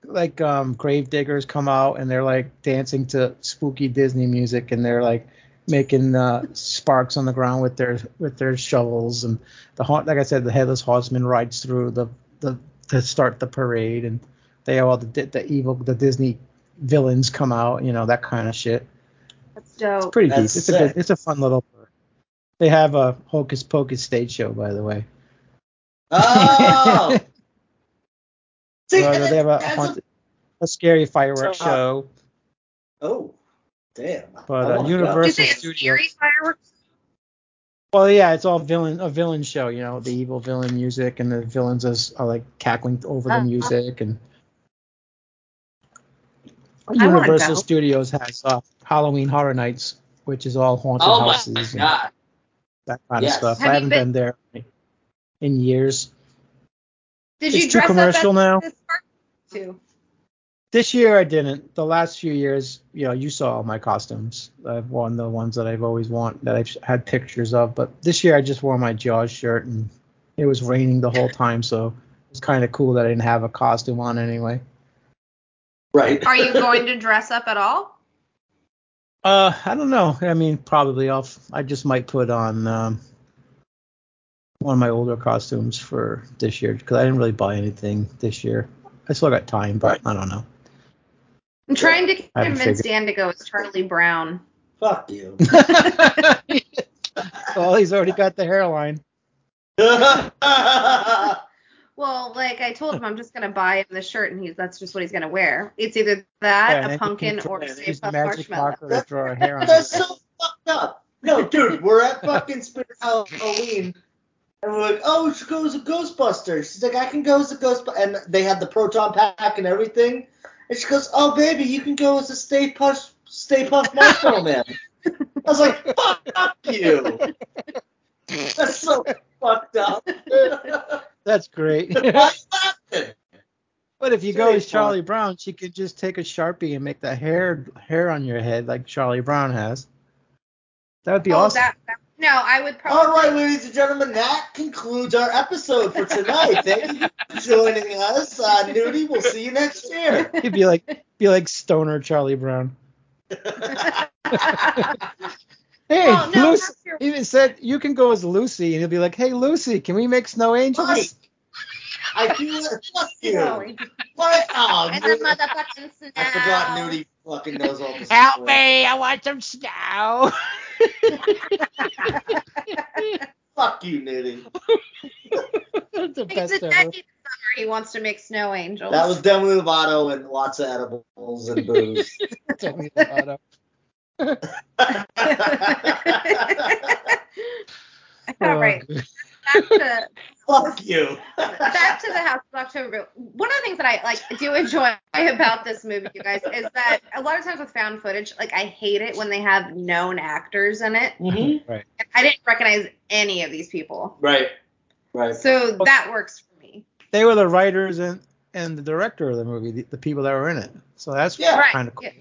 like um grave diggers come out and they're like dancing to spooky Disney music and they're like making uh, sparks on the ground with their with their shovels and the haunt like I said the headless horseman rides through the the to start the parade and they have all the the evil the Disney villains come out you know that kind of shit That's dope. It's pretty That's deep it's a good it's a fun little they have a hocus pocus stage show by the way Oh. See, Well, they have a, that's haunted, a scary fireworks So, uh, show Oh, damn. But, I uh, Universal- go. Is it a Studios. Well, yeah, it's all villain a villain show. You know, the evil villain music, and the villains is, are like cackling over the Uh, music. And wanna Universal. Studios has uh, Halloween Horror Nights, which is all haunted Oh my houses and god. that kind Yes. of stuff. Have I haven't been- been there in years. Did It's you too commercial up now. as this too? This year I didn't. The last few years, you know, you saw all my costumes. I've worn the ones that I've always want that I've had pictures of. But this year I just wore my Jaws shirt and it was raining the whole time, so it's kind of cool that I didn't have a costume on anyway. Right. Are you going to dress up at all? Uh, I don't know. I mean, probably I'll. I just might put on um, one of my older costumes for this year because I didn't really buy anything this year. I still got time, but I don't know. I'm trying to I convince Dan to go as Charlie Brown. Fuck you. well, he's already got the hairline. Well, like I told him, I'm just gonna buy him the shirt, and he's that's just what he's gonna wear. It's either that, and then a pumpkin, or a Stay the Puft magic marshmallow. marker to draw hair on That's so fucked up. No, dude, we're at fucking Spirit Halloween. And we're like, oh, we should go as a Ghostbuster. She's like, I can go as a Ghostbuster. And they had the proton pack and everything. And she goes, oh, baby, you can go as a Stay Puft, Stay Puft Marshmallow Man. I was like, fuck you. That's so fucked up. That's great. Why is but if you It's go very as Charlie Brown, she could just take a sharpie and make the hair hair on your head like Charlie Brown has. That would be oh, awesome. that, that no, I would probably. All right, ladies and gentlemen, that concludes our episode for tonight. Thank you for joining us. Uh, Newty, we'll see you next year. He'd be like be like stoner Charlie Brown. Hey, Well, no, Lucy. your- even said you can go as Lucy, and he'll be like, "Hey, Lucy, can we make snow angels?" Mike, I feel fuck you. What? Oh, and the Newty. motherfucking snow. I forgot Newty fucking knows all this. Help stuff. me! I want some snow. Fuck you, Newty. That's the best a ever. summer. He wants to make snow angels. That was Demi Lovato and lots of edibles and booze. Demi Lovato. All right. Back to Fuck you. back to the House of October. One of the things that I like do enjoy about this movie, you guys, is that a lot of times with found footage, like I hate it when they have known actors in it. Mm-hmm. Right. I didn't recognize any of these people, Right. Right. so that works for me. They were the writers and and the director of the movie, the, the people that were in it. So that's Yeah. Right. kind of cool. Yeah.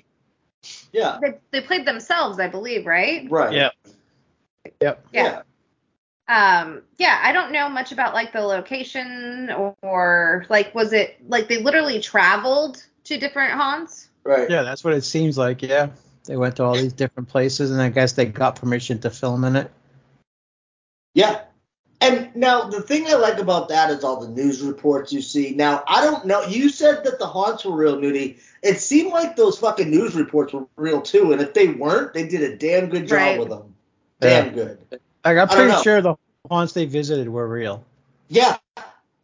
Yeah. They, they played themselves, I believe, right? Right. Yep. Yep. Yeah. Um, yeah, I don't know much about like the location or, or like was it like they literally traveled to different haunts? Right. Yeah, that's what it seems like. Yeah, they went to all these different places, and I guess they got permission to film in it. Yeah. And now the thing I like about that is all the news reports you see. Now I don't know. You said that the haunts were real, Newty. It seemed like those fucking news reports were real too. And if they weren't, they did a damn good job Right. with them. Damn Yeah. good. Like I'm pretty sure the haunts they visited were real. Yeah.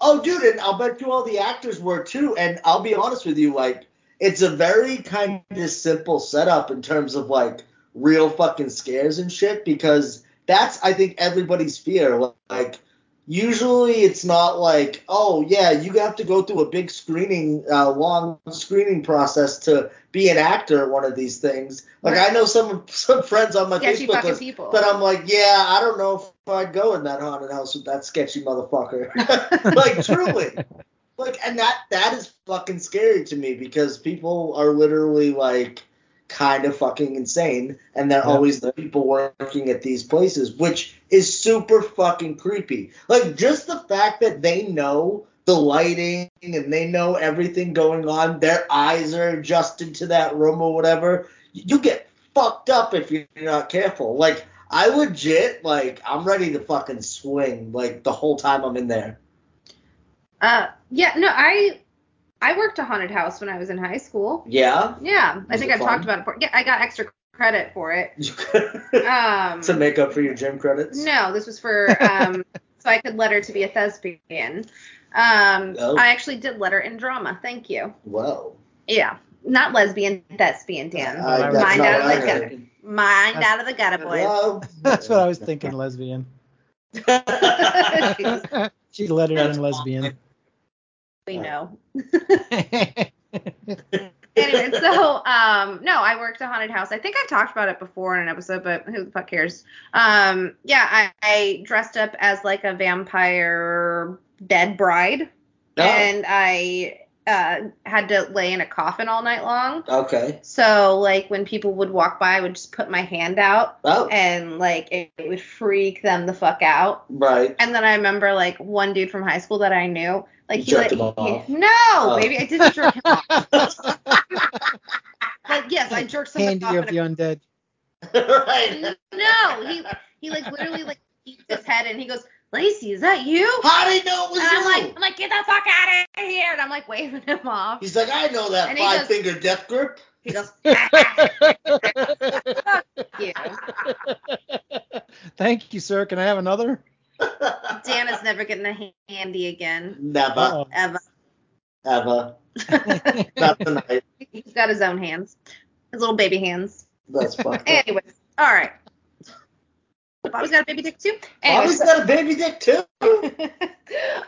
Oh, dude, and I'll bet you all the actors were too. And I'll be honest with you, like, it's a very kind of simple setup in terms of like real fucking scares and shit because that's I think everybody's fear. Like, usually it's not like, oh yeah, you have to go through a big screening, uh, long screening process to be an actor at one of these things. Like I know some some friends on my Sketchy Facebook fucking list people. that I'm like, yeah, I don't know if I'd go in that haunted house with that sketchy motherfucker. like truly. Like and that that is fucking scary to me because people are literally like kind of fucking insane and they're Yeah. always the people working at these places, which is super fucking creepy. Like just the fact that they know the lighting and they know everything going on, their eyes are adjusted to that room or whatever. You get fucked up if you're not careful. Like I legit like I'm ready to fucking swing like the whole time I'm in there. Uh, yeah, no, I I worked a haunted house when I was in high school. Yeah. Yeah, I Was think I've fun? talked about it before. Yeah, I got extra credit for it. Um, to make up for your gym credits. no, this was for um, so I could letter to be a thespian. Um, Oh. I actually did letter in drama. Thank you. Whoa. Yeah, not lesbian, thespian, Dan. I- Mind that's Mind not out of the gutter. heard. Mind That's- out of the gutter, boys. Well, That's what I was thinking, lesbian. she lettered in lesbian. We know. anyway, so um no, I worked a haunted house. I think I've talked about it before in an episode, but who the fuck cares? Um yeah, I, I dressed up as like a vampire dead bride. Oh. And I uh had to lay in a coffin all night long. Okay. So like when people would walk by I would just put my hand out Oh. and like it, it would freak them the fuck out. Right. And then I remember like one dude from high school that I knew, like You he like him off. he- no, Oh. baby, I didn't jerk him off. Like yes, I jerked somebody Handy off. of the undead. right. no, he he like literally like peeked his head and he goes, Lacey, is that you? How did he know it was And I'm you? like, I'm like, get the fuck out of here! And I'm like waving him off. He's like, I know that And five goes- finger death grip. He goes, "Ah, fuck you. Thank you, sir. Can I have another? Dan is never getting a handy again, Never, Uh-oh. ever. ever. Not tonight. He's got his own hands, his little baby hands. That's fucked up. Anyways, all right. Bobby's got a baby dick too. Anyways, Bobby's got a baby dick too.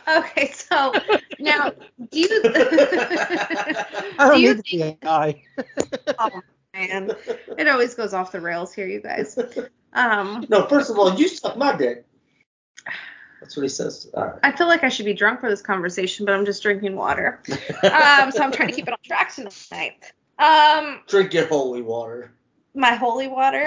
okay, so now do you I don't do you need to be guy. oh man, it always goes off the rails here, you guys. Um, no, first of all, you suck my dick. That's what he says. All right. I feel like I should be drunk for this conversation, but I'm just drinking water. Um, so I'm trying to keep it on track tonight. Um, Drink your holy water. my holy water.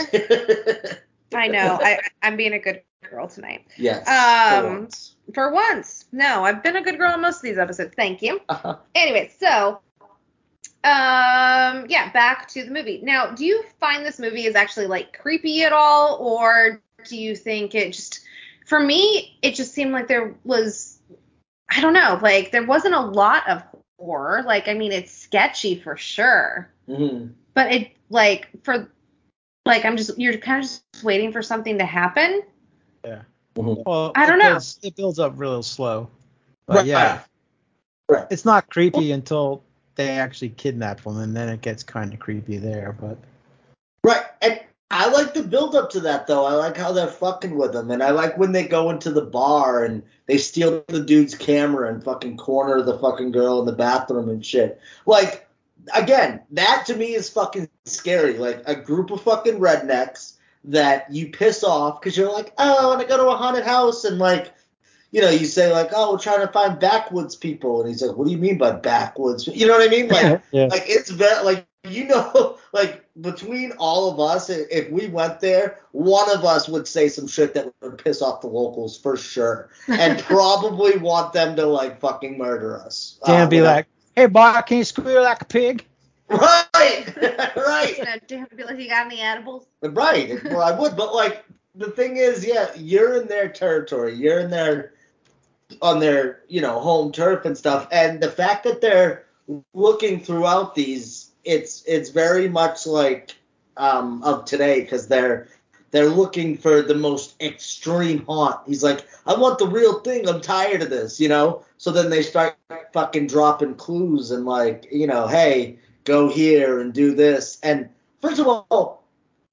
I know. I I'm being a good girl tonight. yes. for Um, once. For once. No, I've been a good girl in most of these episodes. Thank you. Uh-huh. Anyway, so um yeah, back to the movie. Now, do you find this movie is actually like creepy at all or do you think it just for me it just seemed like there was I don't know, like there wasn't a lot of horror. Like I mean, it's sketchy for sure, Mhm. but it like for like I'm just you're kind of just waiting for something to happen. Yeah. Mm-hmm. Well, I don't it know. Builds, it builds up real slow. But Right. yeah, Right. it's not creepy until they actually kidnap them, and then it gets kind of creepy there. But Right. And I like the build up to that though. I like how they're fucking with him. And I like when they go into the bar and they steal the dude's camera and fucking corner the fucking girl in the bathroom and shit. Like, again, that to me is fucking scary. Like a group of fucking rednecks that you piss off because you're like, oh, I want to go to a haunted house and like you know, you say like, "Oh, we're trying to find backwoods people," and he's like, "What do you mean by backwoods?" You know what I mean? Like, yeah, like it's very like you know like between all of us if we went there one of us would say some shit that would piss off the locals for sure and probably want them to like fucking murder us Dan Uh, be like, "Hey, boy, can you squeal like a pig?" right right. You know, do you be like, you got any edibles? right well i would but like the thing is yeah you're in their territory. You're in their on their you know home turf and stuff. And the fact that they're looking throughout these it's it's very much like um of today because they're they're looking for the most extreme haunt. He's like i want the real thing. I'm tired of this you know? So then they start fucking dropping clues and like you know hey go here and do this and first of all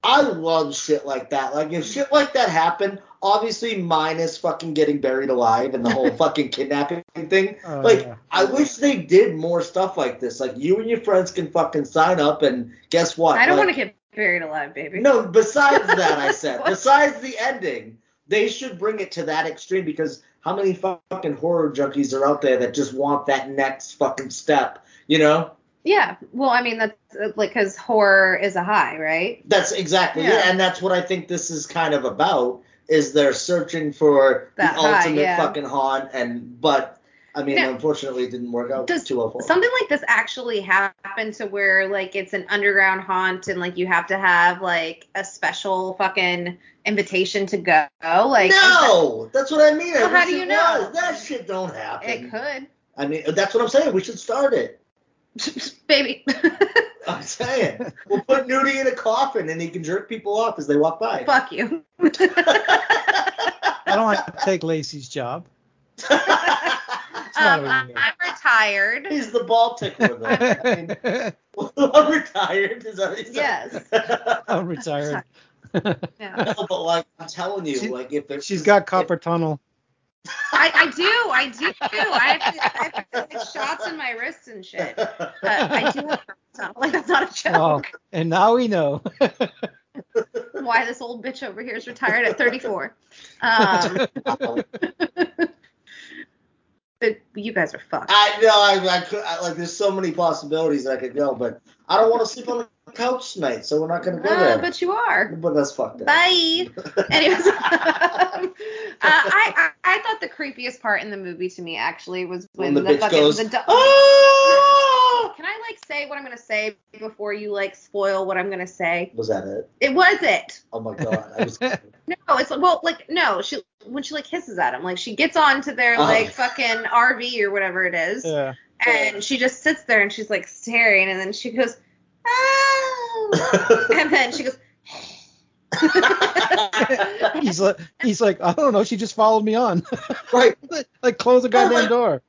I love shit like that. Like if shit like that happened, obviously minus fucking getting buried alive and the whole fucking kidnapping thing. Oh, like, yeah. I wish they did more stuff like this. Like, you and your friends can fucking sign up, and guess what? I don't Like, want to get buried alive, baby. No, besides that, I said, besides the ending, they should bring it to that extreme because how many fucking horror junkies are out there that just want that next fucking step? You know? Yeah. Well, I mean that's uh, like because horror is a high, right? That's exactly Yeah. it, and that's what I think this is kind of about. Is they're searching for That the high, ultimate yeah. fucking haunt, and but I mean, Now, unfortunately, it didn't work out does too well for 'em. Something like this actually happen to where like it's an underground haunt and like you have to have like a special fucking invitation to go. Like no, that's what I mean. I how do you know? was. That shit don't happen. it could, I mean, that's what I'm saying. We should start it. baby. I'm saying. We'll put Newty in a coffin and he can jerk people off as they walk by. Fuck you. I don't want to take Lacey's job. Um, not I'm retired. He's the ball tickler though. I mean, I'm retired. Is that what he? Yes. I'm retired. Yeah. No, but like I'm telling you, She- like if it, She's got carpal tunnel. I, I do, I do. I have, to, I have to get shots in my wrists and shit. Uh, I do have some. Like that's not a Oh, joke. and now we know. Why this old bitch over here is retired at 34. Um, but you guys are fucked. I know I, I could I, like there's so many possibilities that I could go, but I don't want to sleep on the couch tonight, so we're not gonna go Uh, there. but you are. But that's fucked up. Bye. Anyways, um, uh, I, I I thought the creepiest part in the movie to me actually was when, When the bitch fucking goes, the do- "Ah!" Can I like say what I'm gonna say before you like spoil what I'm gonna say? Was that it? It was it. Oh my god. I was No, it's like well, like no, she when she like hisses at him, like she gets onto their Oh. like fucking RV or whatever it is, yeah. and she just sits there and she's like staring, and then she goes, oh, and then she goes, he's like, he's like, I don't know. She just followed me on. right. like, close the goddamn door.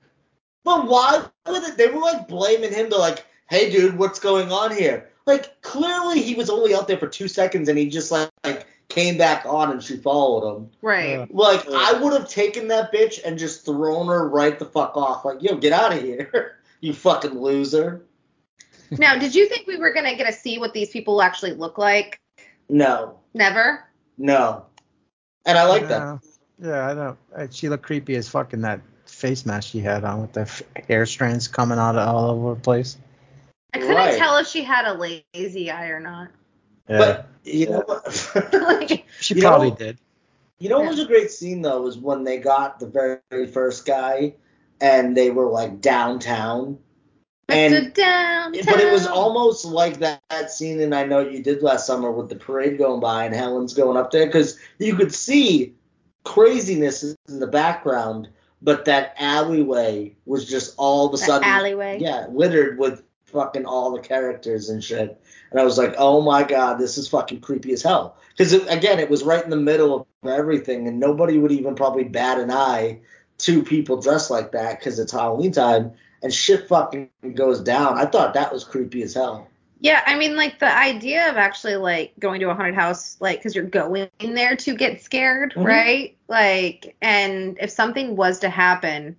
But why would it? They were like blaming him to like, hey dude, what's going on here? Like clearly he was only out there for two seconds and he just like, like came back on and she followed him. right. Yeah. Like I would have taken that bitch and just thrown her right the fuck off. Like yo, get out of here, you fucking loser. Now, did you think we were gonna get to see what these people actually look like? No, Never. no. And I like that. Yeah. Yeah, I don't. uh, She looked creepy as fuck in that face mask she had on with the f- hair strands coming out of all over the place. I couldn't Right. tell if she had a lazy eye or not. Yeah. But you know like, she you know- probably did. You know what was a great scene though was when they got the very first guy and they were like downtown. And down. but it was almost like that, that scene and I know you did last summer with the parade going by and Helen's going up there because you could see craziness in the background, but that alleyway was just all of a That sudden alleyway. yeah littered with fucking all the characters and shit. And I was like, oh my god, this is fucking creepy as hell. Because again, it was right in the middle of everything, and nobody would even probably bat an eye to people dressed like that because it's Halloween time, and shit fucking goes down. I thought that was creepy as hell. Yeah, I mean, like the idea of actually like going to a haunted house, like, because you're going there to get scared, Mhm. right? Like, and if something was to happen,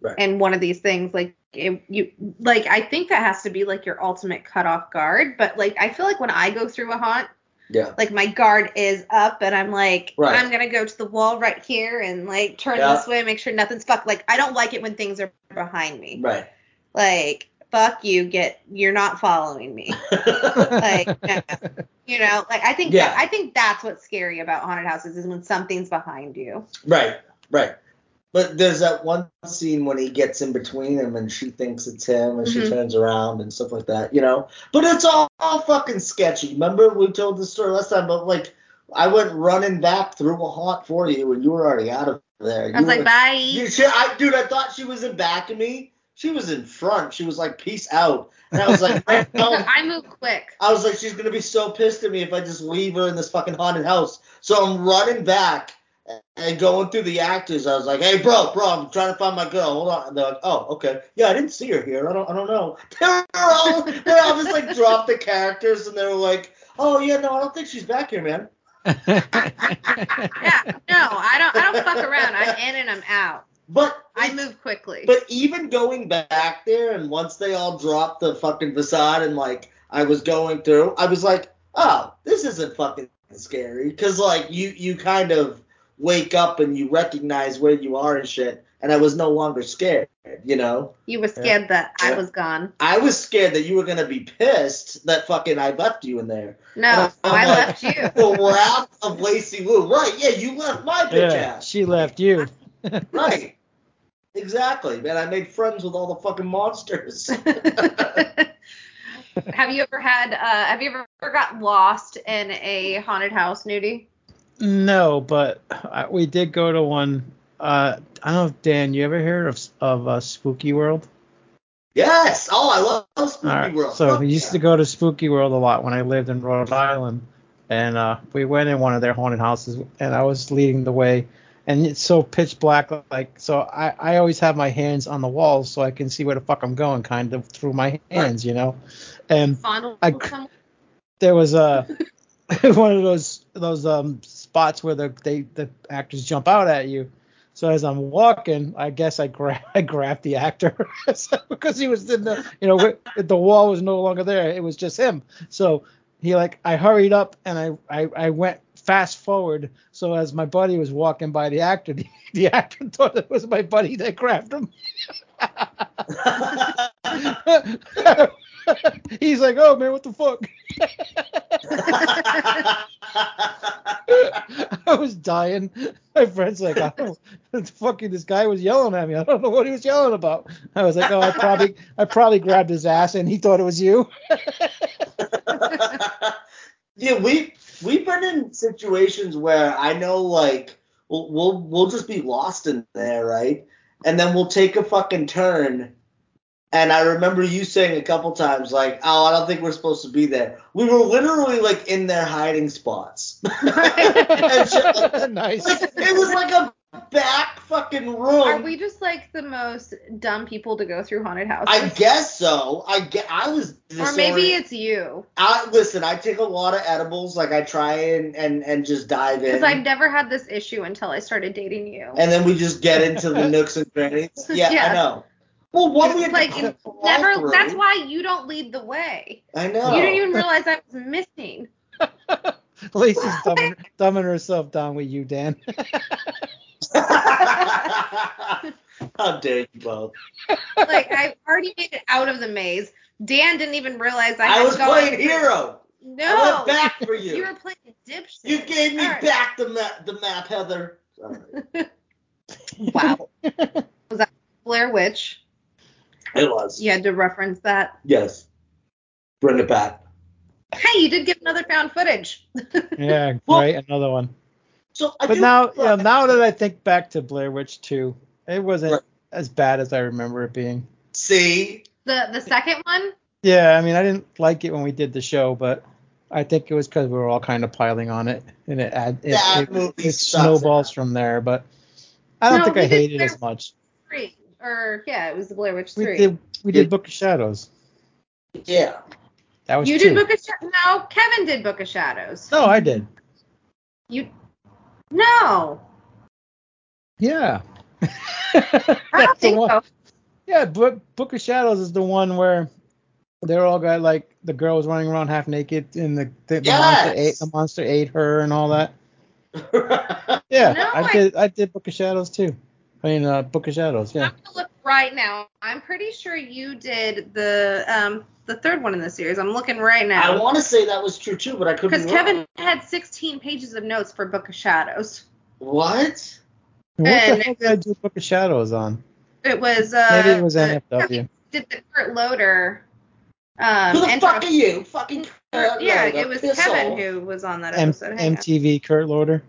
Right. and one of these things, like, it, you, like, I think that has to be like your ultimate cutoff guard. But like, I feel like when I go through a haunt, Yeah. like my guard is up, and I'm like, Right. I'm gonna go to the wall right here and like turn Yeah. this way, make sure nothing's fucked. Like, I don't like it when things are behind me. Right. Like, fuck you, get, you're not following me like no. you know like i think Yeah. that, i think that's what's scary about haunted houses is when something's behind you right. Right. But there's that one scene when he gets in between him and she thinks it's him and she Mhm. turns around and stuff like that, you know. But it's all, all fucking sketchy. Remember we told the story last time, but like I went running back through a haunt for you and you were already out of there. i was You like were- bye You, she, I, dude, I thought she was in back of me. She was in front. She was like, peace out. And I was like, no. i move quick I was like, she's gonna be so pissed at me if I just leave her in this fucking haunted house. So I'm running back and going through the actors. I was like, hey, bro, bro, I'm trying to find my girl. Hold on. And they're like, oh, okay. Yeah, I didn't see her here. I don't, I don't know. They're all, they all just like dropped the characters and they were like, oh yeah, no, I don't think she's back here, man. Yeah, no, I don't. I don't fuck around. I'm in and I'm out. But I move quickly. But even going back there, and once they all dropped the fucking facade, and like I was going through, I was like, oh, this isn't fucking scary, because like you you kind of wake up and you recognize where you are and shit, and I was no longer scared, you know. you were scared that I Yeah. was gone. I was scared that you were gonna be pissed that fucking I left you in there. No, And I'm I like, left you. The wrath of Lacey Wu. Right, yeah, you left my bitch yeah, ass. she left you. Right. Exactly, man. I made friends with all the fucking monsters. have you ever had? Uh, have you ever got lost in a haunted house, Newty? No, but we did go to one. Uh, I don't know if Dan, you ever heard of of uh, Spooky World? yes. Oh, I love Spooky All right. World. So Fuck we used yeah. to go to Spooky World a lot when I lived in Rhode Island, and uh, we went in one of their haunted houses, and I was leading the way, and it's so pitch black, like so I I always have my hands on the walls so I can see where the fuck I'm going, kind of through my hands, you know, and Fondle I- there was a one of those those um spots where the they the actors jump out at you. So as I'm walking, I guess I grab I grabbed the actor because he was in the you know the wall was no longer there. It was just him. So he like I hurried up and I I, I went fast forward. So as my buddy was walking by the actor, the, the actor thought it was my buddy that grabbed him. He's like, oh man, what the fuck? I was dying. My friend's like, I don't fucking this guy was yelling at me. I don't know what he was yelling about. I was like, oh, I probably, I probably grabbed his ass and he thought it was you. yeah, we we've been in situations where I know like we'll we'll, we'll just be lost in there, right? And then we'll take a fucking turn. And I remember you saying a couple times, like, "Oh, I don't think we're supposed to be there." We were literally like in their hiding spots. And shit like that. nice. Like, it was like a back fucking room. Are we just like the most dumb people to go through haunted houses? I guess so. I get. I was. or maybe it's you. I listen. I take a lot of edibles. Like I try and and and just dive in. Because I've never had this issue until I started dating you. and then we just get into the nooks and crannies. Yeah, Yeah. I know. Well, one we like to never. through. That's why you don't lead the way. I know. You didn't even realize I was missing. Lacey's dumbing, dumbing herself down with you, Dan. How dare you both? Like I already made it out of the maze. Dan didn't even realize I, was going to. I, had was gone playing through- hero. No. I went back for you. You were playing dipshit. You gave me All right. back the map, the map, Heather. Wow. was that Blair Witch? It was. You had to reference that. Yes. Bring it back. Hey, you did get another found footage. yeah, Well- another one. So I But now, you know, now that I think back to Blair Witch 2, it wasn't Right. as bad as I remember it being. see, The the second one? Yeah, I mean, I didn't like it when we did the show, but I think it was because we were all kind of piling on it, and it add, it, it, it snowballs from there. But I don't No, think I did hated it as much. Three. Or yeah, it was the Blair Witch We three. did we did Book of Shadows. yeah. That was you two. did Book of Shadows. No, Kevin did Book of Shadows. no, I did. You No. Yeah. I don't That's the think one. so. Yeah, Book Book of Shadows is the one where they're all got like the girl was running around half naked and the the, the monster ate the monster ate her and all that. Yeah, No, I I- did I did Book of Shadows too. I mean uh, Book of Shadows, yeah. I'm gonna look right now. I'm pretty sure you did the um the third one in the series. I'm looking right now. I want to say that was true too, but I could be Because wrong. Kevin had 16 pages of notes for Book of Shadows. What? And what And the hell did I do Book of Shadows on? It was uh Maybe it was the- NFW. did the Kurt Loder. Um, Who the intro- fuck are you? Fucking Kurt Yeah, Loder. it was Piss Kevin who was on that M- episode. Hang on. MTV Kurt Loder.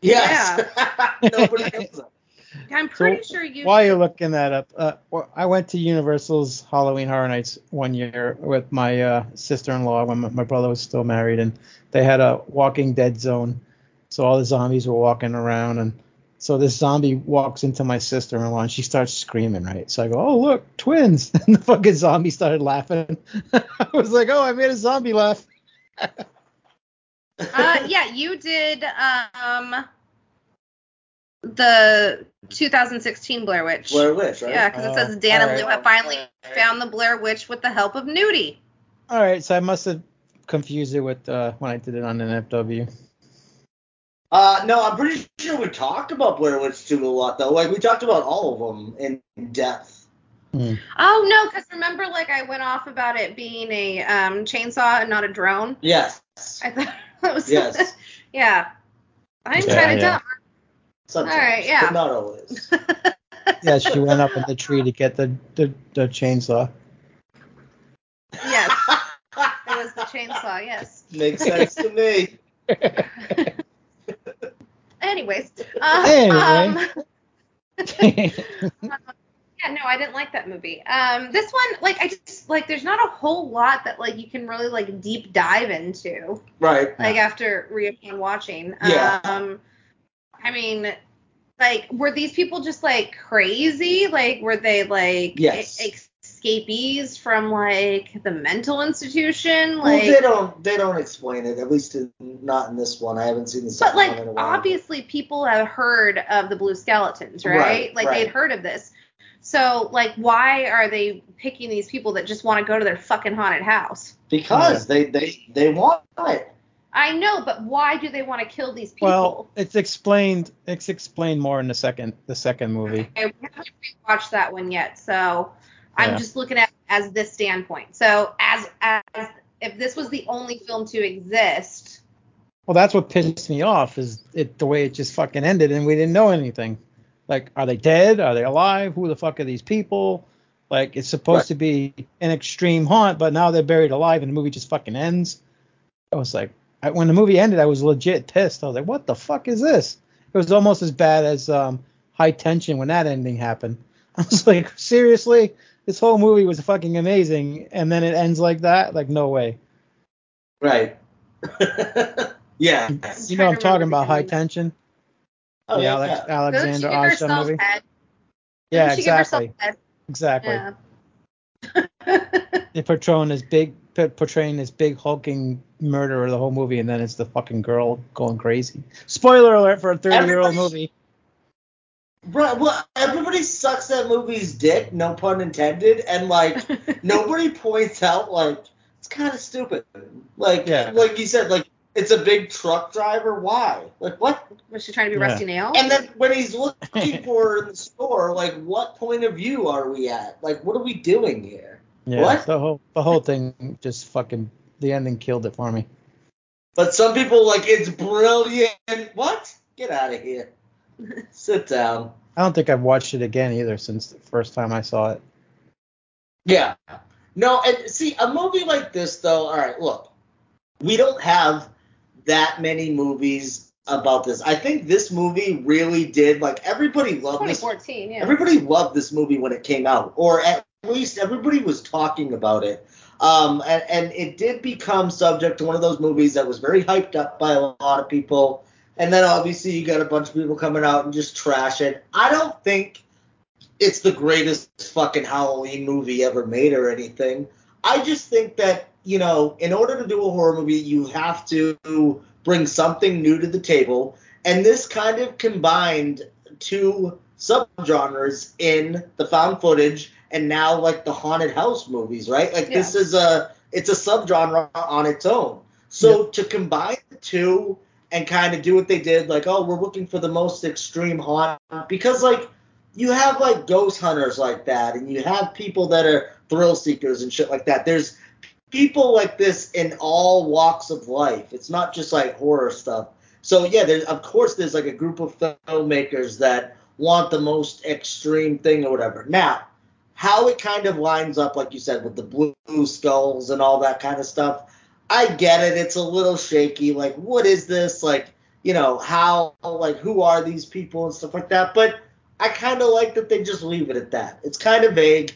Yes. Nobody knows that. I'm pretty sure you. While you're looking that up, uh, well, I went to Universal's Halloween Horror Nights one year with my uh, sister-in-law when my, my brother was still married, and they had a Walking Dead zone, so all the zombies were walking around, and so this zombie walks into my sister-in-law and she starts screaming, right? So I go, oh look, twins, and the fucking zombie started laughing. I was like, oh, I made a zombie laugh. Uh, yeah, you did um the 2016 Blair Witch. Blair Witch, right? Yeah, because it Oh, says Dan and alright. Lou have finally found the Blair Witch with the help of Newty. All right, so I must have confused it with uh, when I did it on NFW. Uh, no, I'm pretty sure we talked about Blair Witch 2 a lot, though. Like, we talked about all of them in depth. Oh no, because remember, like I went off about it being a um, chainsaw and not a drone. Yes. I thought that was. Yes. yeah. I'm Yeah, kind of yeah. dumb. Sometimes, All right, yeah. But not always. Yeah, she went up in the tree to get the the, the chainsaw. Yes. it was the chainsaw. Yes. Makes sense to me. Anyways. Uh, Anyway. um, yeah, no, I didn't like that movie. Um, this one, like, I just like, there's not a whole lot that like you can really like deep dive into, Right. like after reupon watching. Yeah. Um, I mean, like, were these people just like crazy? Like, were they like Yes. escapees from like the mental institution? Well, Like, they don't they don't explain it. At least in, not in this one. I haven't seen the But like one in a while. obviously people have heard of the blue skeletons, right? Right, like right. they'd heard of this. So like why are they picking these people that just want to go to their fucking haunted house? because they they they want it. I know, but why do they want to kill these people? well, it's explained. It's explained more in the second the second movie. I haven't watched that one yet, so I'm Yeah. just looking at it as this standpoint. So as as if this was the only film to exist, Well, that's what pissed me off is it the way it just fucking ended and we didn't know anything. Like, are they dead? Are they alive? Who the fuck are these people? Like, it's supposed Right. to be an extreme haunt, but now they're buried alive and the movie just fucking ends. I was like, I, when the movie ended, I was legit pissed. I was like, what the fuck is this? It was almost as bad as um, High Tension when that ending happened. I was like, seriously? This whole movie was fucking amazing, and then it ends like that? Like, no way. Right. yeah. You know, I'm talking about High tension. Oh, the yeah, Alex, yeah. Alexander she give Aja herself movie. head? Yeah, Doesn't give herself exactly. Exactly. Yeah. They're portraying this big, portraying this big hulking murderer the whole movie, and then it's the fucking girl going crazy. Spoiler alert for a 30 year old movie. Right. Well, everybody sucks that movie's dick, no pun intended, and like nobody points out like it's kind of stupid. Like, Yeah. like you said, like it's a big truck driver. Why? Like what? Was she trying to be Yeah. Rusty Nail? And then when he's looking for her in the store, like what point of view are we at? Like what are we doing here? Yeah, What? the whole the whole thing just fucking the ending killed it for me. But some people like it's brilliant. What? Get out of here. Sit down. I don't think I've watched it again either since the first time I saw it. Yeah. No, and see, a movie like this, though, all right, look, we don't have that many movies about this. I think this movie really did, like, everybody loved this. 2014, yeah. Everybody loved this movie when it came out, or at least everybody was talking about it. Um, and, and it did become subject to one of those movies that was very hyped up by a lot of people. And then obviously you got a bunch of people coming out and just trash it. I don't think it's the greatest fucking Halloween movie ever made or anything. I just think that, you know, in order to do a horror movie, you have to bring something new to the table. And this kind of combined two subgenres in the found footage and now like the haunted house movies, right? Like this is a it's a subgenre on its own. So to combine the two and kind of do what they did, like, oh, we're looking for the most extreme haunt because like you have like ghost hunters like that, and you have people that are thrill seekers and shit like that. There's people like this in all walks of life. It's not just like horror stuff. So yeah, there's of course there's like a group of filmmakers that want the most extreme thing or whatever. Now, how it kind of lines up, like you said, with the blue skulls and all that kind of stuff. I get it. It's a little shaky. Like, what is this? Like, you know, how, like, who are these people and stuff like that. But I kind of like that they just leave it at that. It's kind of vague.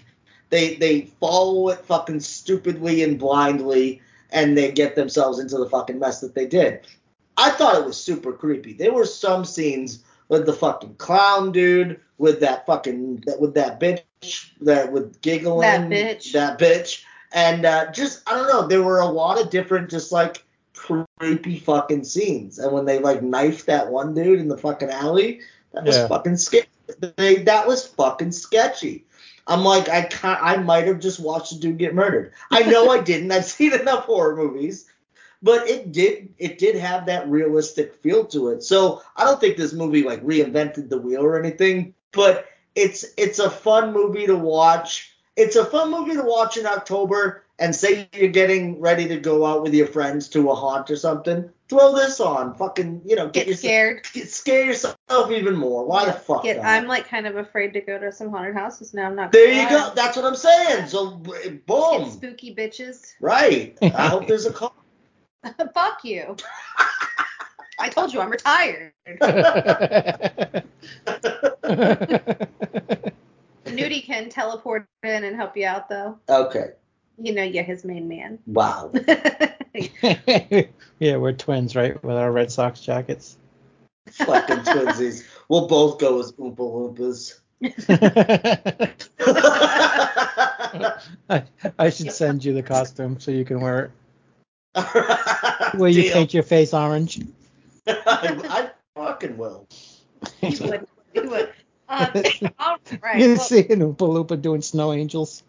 They they follow it fucking stupidly and blindly, and they get themselves into the fucking mess that they did. I thought it was super creepy. There were some scenes with the fucking clown dude, with that fucking that with that bitch that with giggling That bitch. that bitch, and uh, just I don't know. There were a lot of different just like creepy fucking scenes. And when they like knifed that one dude in the fucking alley, that was Yeah. fucking sketchy. They, that was fucking sketchy. I'm like, I can't, I might have just watched a dude get murdered. I know I didn't. I've seen enough horror movies, but it did, it did have that realistic feel to it. So I don't think this movie like reinvented the wheel or anything, but it's, it's a fun movie to watch. It's a fun movie to watch in October and say you're getting ready to go out with your friends to a haunt or something. Throw this on, fucking, you know, get, Get yourself, scared. get, scare yourself even more. Why the fuck? Get. I'm like kind of afraid to go to some haunted houses now. I'm not. There gonna you lie. go. That's what I'm saying. So b- Get boom. spooky bitches. Right. I hope there's a call. Fuck you. I told you I'm retired. Newty can teleport in and help you out though. Okay. You know you're his main man. Wow. yeah, we're twins, right? With our Red Sox jackets. Fucking twinsies. We'll both go as Oompa Loompas. I, I should send you the costume so you can wear it. Will you paint your face orange? I, I fucking will. you would. You would. Um, all right. you well- see an Oompa Loompa doing snow angels.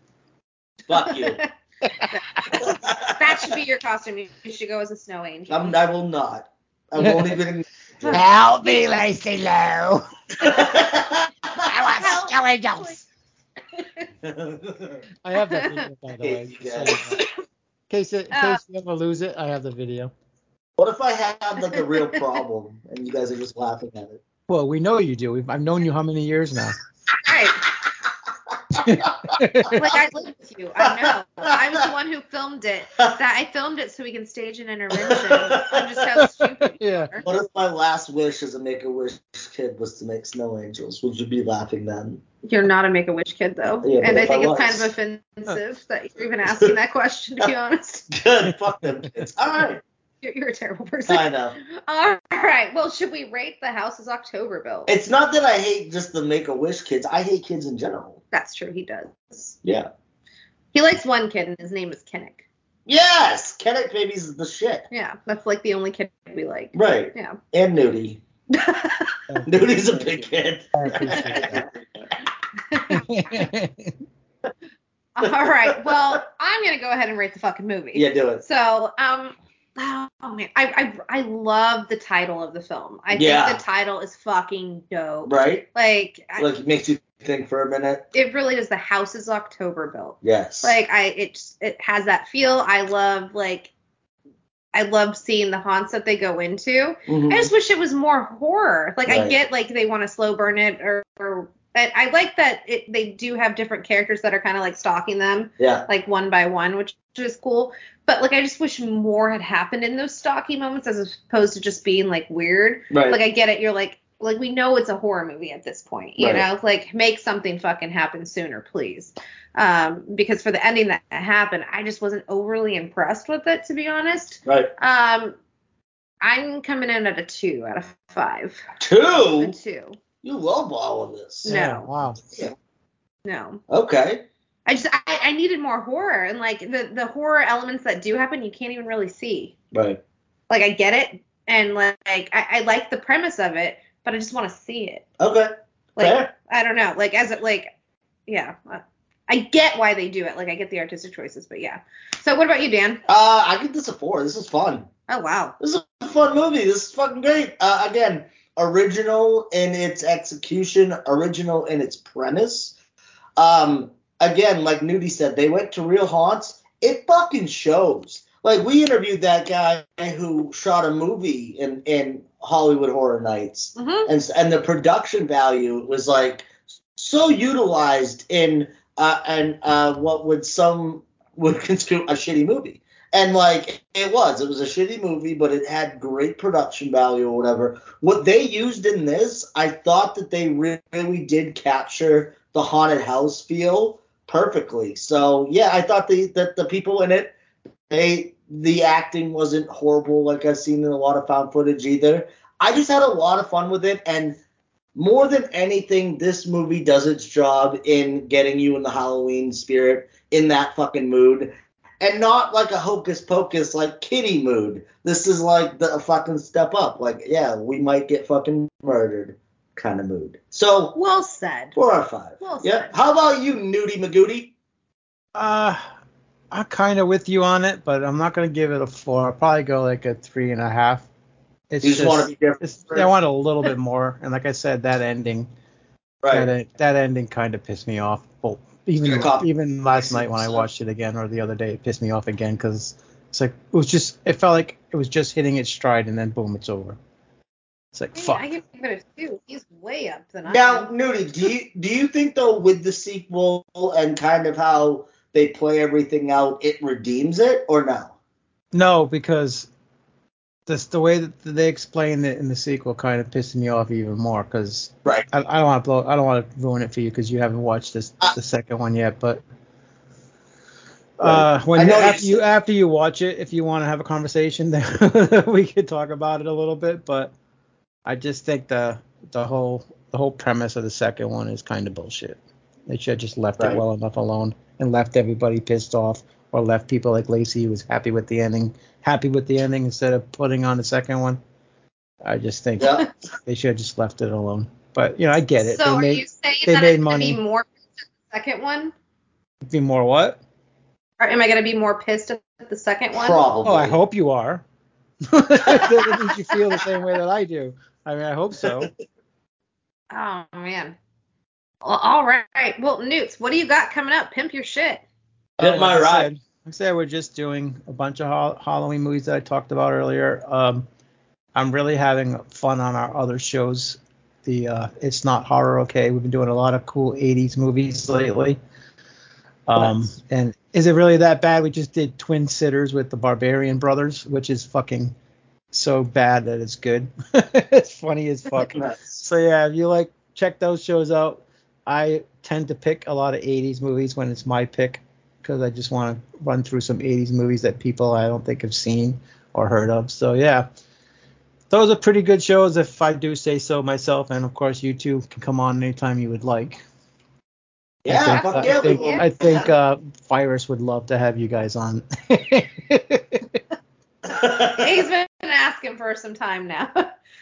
Fuck you. that should be your costume. You you should go as a snow angel. I'm, I will not. I won't even. Help me, Lacey Lou. I Help. want snow angels. I have that video, by the way. Hate you just so guys. you know. In case, it, in Uh, case you ever lose it, I have the video. What if I have like a real problem and you guys are just laughing at it? Well, we know you do. We've, I've known you how many years now? Right. Like I live with you. I know. I was the one who filmed it. That I filmed it so we can stage an intervention. I'm just how stupid Yeah. are. What if my last wish as a Make a Wish kid was to make snow angels? Would you be laughing then? You're not a Make a Wish kid though, Yeah, and I if I think it's kind of offensive that you're even asking that question. To be honest, Good. Fuck them kids. All right. you're, you're a terrible person. I know. All right. Well, should we rate the Houses October Built? It's not that I hate just the Make a Wish kids. I hate kids in general. That's true. He does. Yeah. He likes one kid, and his name is Kinnick. Yes, Kenneck babies is the shit. Yeah, that's like the only kid we like. Right. Yeah. And Newty. Newty's a big kid. I appreciate that. All right. Well, I'm gonna go ahead and rate the fucking movie. Yeah, do it. So, um, oh man, I I I love the title of the film. I Yeah. think the title is fucking dope. Right? Like, I, Like it makes you think for a minute. it really does. The Houses October Built. Yes. Like, I it just- it has that feel. I love like. I love seeing the haunts that they go into. Mhm. I just wish it was more horror. Like I get like they want to slow burn it or, or I, I like that it, they do have different characters that are kind of like stalking them yeah. like one by one, which is cool. But like I just wish more had happened in those stalky moments as opposed to just being like weird. Right. Like I get it, you're like like we know it's a horror movie at this point, you Right. know? Like make something fucking happen sooner, please. Um, because for the ending that happened, I just wasn't overly impressed with it to be honest. right. Um I'm coming in at a two out of five. A Two. two. You love all of this. No. Yeah, wow. No. Okay. I just I, I needed more horror and like the the horror elements that do happen you can't even really see. Right. Like I get it and like I, I like the premise of it, but I just want to see it. Okay. Like Fair. I don't know, like as it like yeah, uh, I get why they do it. Like I get the artistic choices, but yeah. So what about you, Dan? Uh, I give this a four. This is fun. Oh wow. This is a fun movie. This is fucking great. Uh, again, original in its execution, original in its premise. Um, again, like Newty said, they went to real haunts. It fucking shows. Like we interviewed that guy who shot a movie in in Hollywood Horror Nights, Mhm. and and the production value was like so utilized in uh and uh what would some would consider a shitty movie. And like it was, it was a shitty movie, but it had great production value or whatever. What they used in this, I thought that they really did capture the haunted house feel perfectly. So yeah, I thought the that the people in it, they the acting wasn't horrible like I've seen in a lot of found footage either. I just had a lot of fun with it, and more than anything, this movie does its job in getting you in the Halloween spirit, in that fucking mood. and not like a hocus pocus like kitty mood. This is like the fucking step up. Like, yeah, we might get fucking murdered kind of mood. So Well said. four or five. Well yeah. said. How about you, Newty Magooty? Uh, I'm kind of with you on it, but I'm not gonna give it a four. I'll probably go like a three and a half. It's You just wanna be different. it's- I want a little bit more, and like I said, that ending, Right. that, that ending kind of pissed me off. Well, even even last night when I watched it again, or the other day, it pissed me off again because it's like it was just it felt like it was just hitting its stride, and then boom, it's over. It's like Hey, fuck. I give it a two. He's way up than I Now, am. Newty, do you do you think though with the sequel and kind of how they play everything out, it redeems it or no? No, because this the way that they explained it in the sequel kind of pissed me off even more because Right. I, I don't want to blow I don't want to ruin it for you because you haven't watched this Uh, the second one yet, but uh, when you, after you after you watch it, if you want to have a conversation, then we could talk about it a little bit. But I just think the the whole the whole premise of the second one is kind of bullshit. They should have just left Right. it well enough alone and left everybody pissed off, or left people like Lacey who was happy with the ending, happy with the ending instead of putting on a second one. I just think Yeah. they should have just left it alone. But you know, I get it. So they are made you saying they that made it's gonna money. be more pissed at the second one? be more what? Or am I gonna be more pissed at the second one? Probably. Oh, I hope you are. that means you feel the same way that I do. I mean, I hope so. Oh man. Well, all right. Well, Newts, what do you got coming up? Pimp your shit. Hit my like I ride. said- like I said we're just doing a bunch of Hall- Halloween movies that I talked about earlier. Um, I'm really having fun on our other shows. The uh, it's not horror okay. We've been doing a lot of cool 80s movies lately. Um, Nice. and is it really that bad? We just did Twin Sitters with the Barbarian Brothers, which is fucking so bad that it's good. it's funny as fuck. So yeah, if you like check those shows out. I tend to pick a lot of 80s movies when it's my pick because I just want to run through some 80s movies that people I don't think have seen or heard of. So yeah, those are pretty good shows if I do say so myself, and of course you two can come on anytime you would like. Yeah, I think, uh, yeah, I think, will. I think uh, Virus would love to have you guys on. He's been asking for some time now.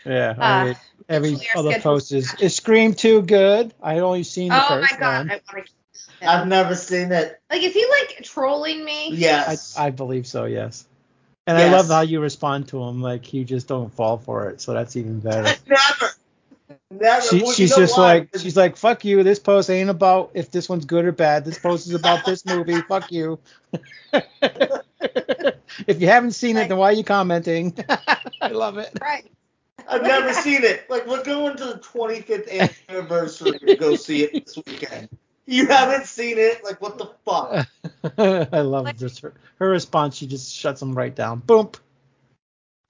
yeah, Uh, I mean, every other post is is Scream too good? I only seen the oh my first god, one. I want to. I've never seen it. Like, is he like trolling me? Yes. I believe so, yes. And I love how you respond to him, like you just don't fall for it, so that's even better. never. Never. She, Well, you she's know just why? like she's like fuck you. This post ain't about if this one's good or bad. This post is about this movie. Fuck you. if you haven't seen it, then why are you commenting? I love it. Right. I've never seen it. Like we're going to the 25th anniversary to go see it this weekend. You haven't seen it? Like what the fuck? I love this. Her, her response, she just shuts him right down. Boom.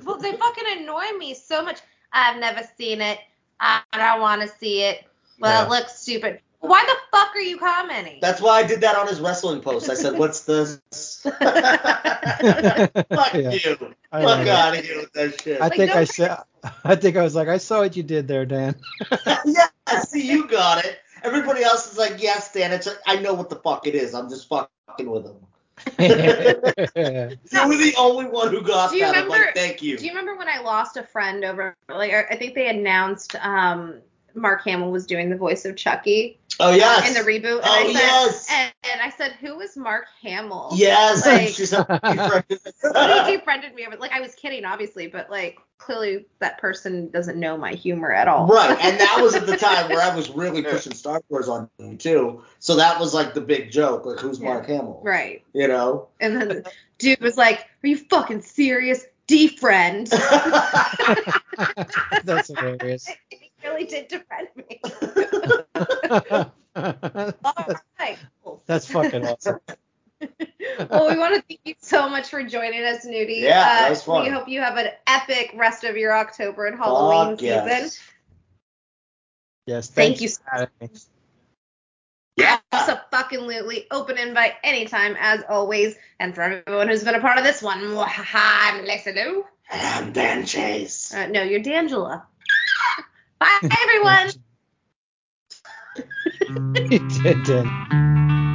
Well, they fucking annoy me so much. I've never seen it. I don't want to see it. Well, Yeah. it looks stupid. Why the fuck are you commenting? That's why I did that on his wrestling post. I said, "What's this?" Fuck Yeah. you. I Fuck out of here with that shit. I Like, think I don't- said. I think I was like, I saw what you did there, Dan. yeah, I see, you got it. Everybody else is like, "Yes, Dan." It's like, I know what the fuck it is. I'm just fucking with him. You were the only one who got Do you that. I'm remember? like, "Thank you." Do you remember when I lost a friend over? Like, I I think they announced um, Mark Hamill was doing the voice of Chucky oh yes. in the reboot. And Oh, I said, yes. And, and I said, who is Mark Hamill? Yes. Like- She's a he befriended me over. Like, I was kidding, obviously, but like, clearly that person doesn't know my humor at all. Right, and that was at the time where I was really pushing Star Wars on you too. So that was like the big joke, like who's Mark Hamill? Right. You know? And then the dude was like, "Are you fucking serious? defriend." That's hilarious. Really did defend me. That's, All right. cool. that's fucking awesome. Well, we want to thank you so much for joining us, Newty. Yeah, that Uh, was fun. We hope you have an epic rest of your October and Halloween Fuck season. yes. Yes. Thank you having me. Yeah. Absolutely open invite anytime, as always. And for everyone who's been a part of this one, I'm Lacey Lou. And I'm Dan Chase. Uh, no, you're D'Angela. Bye, everyone.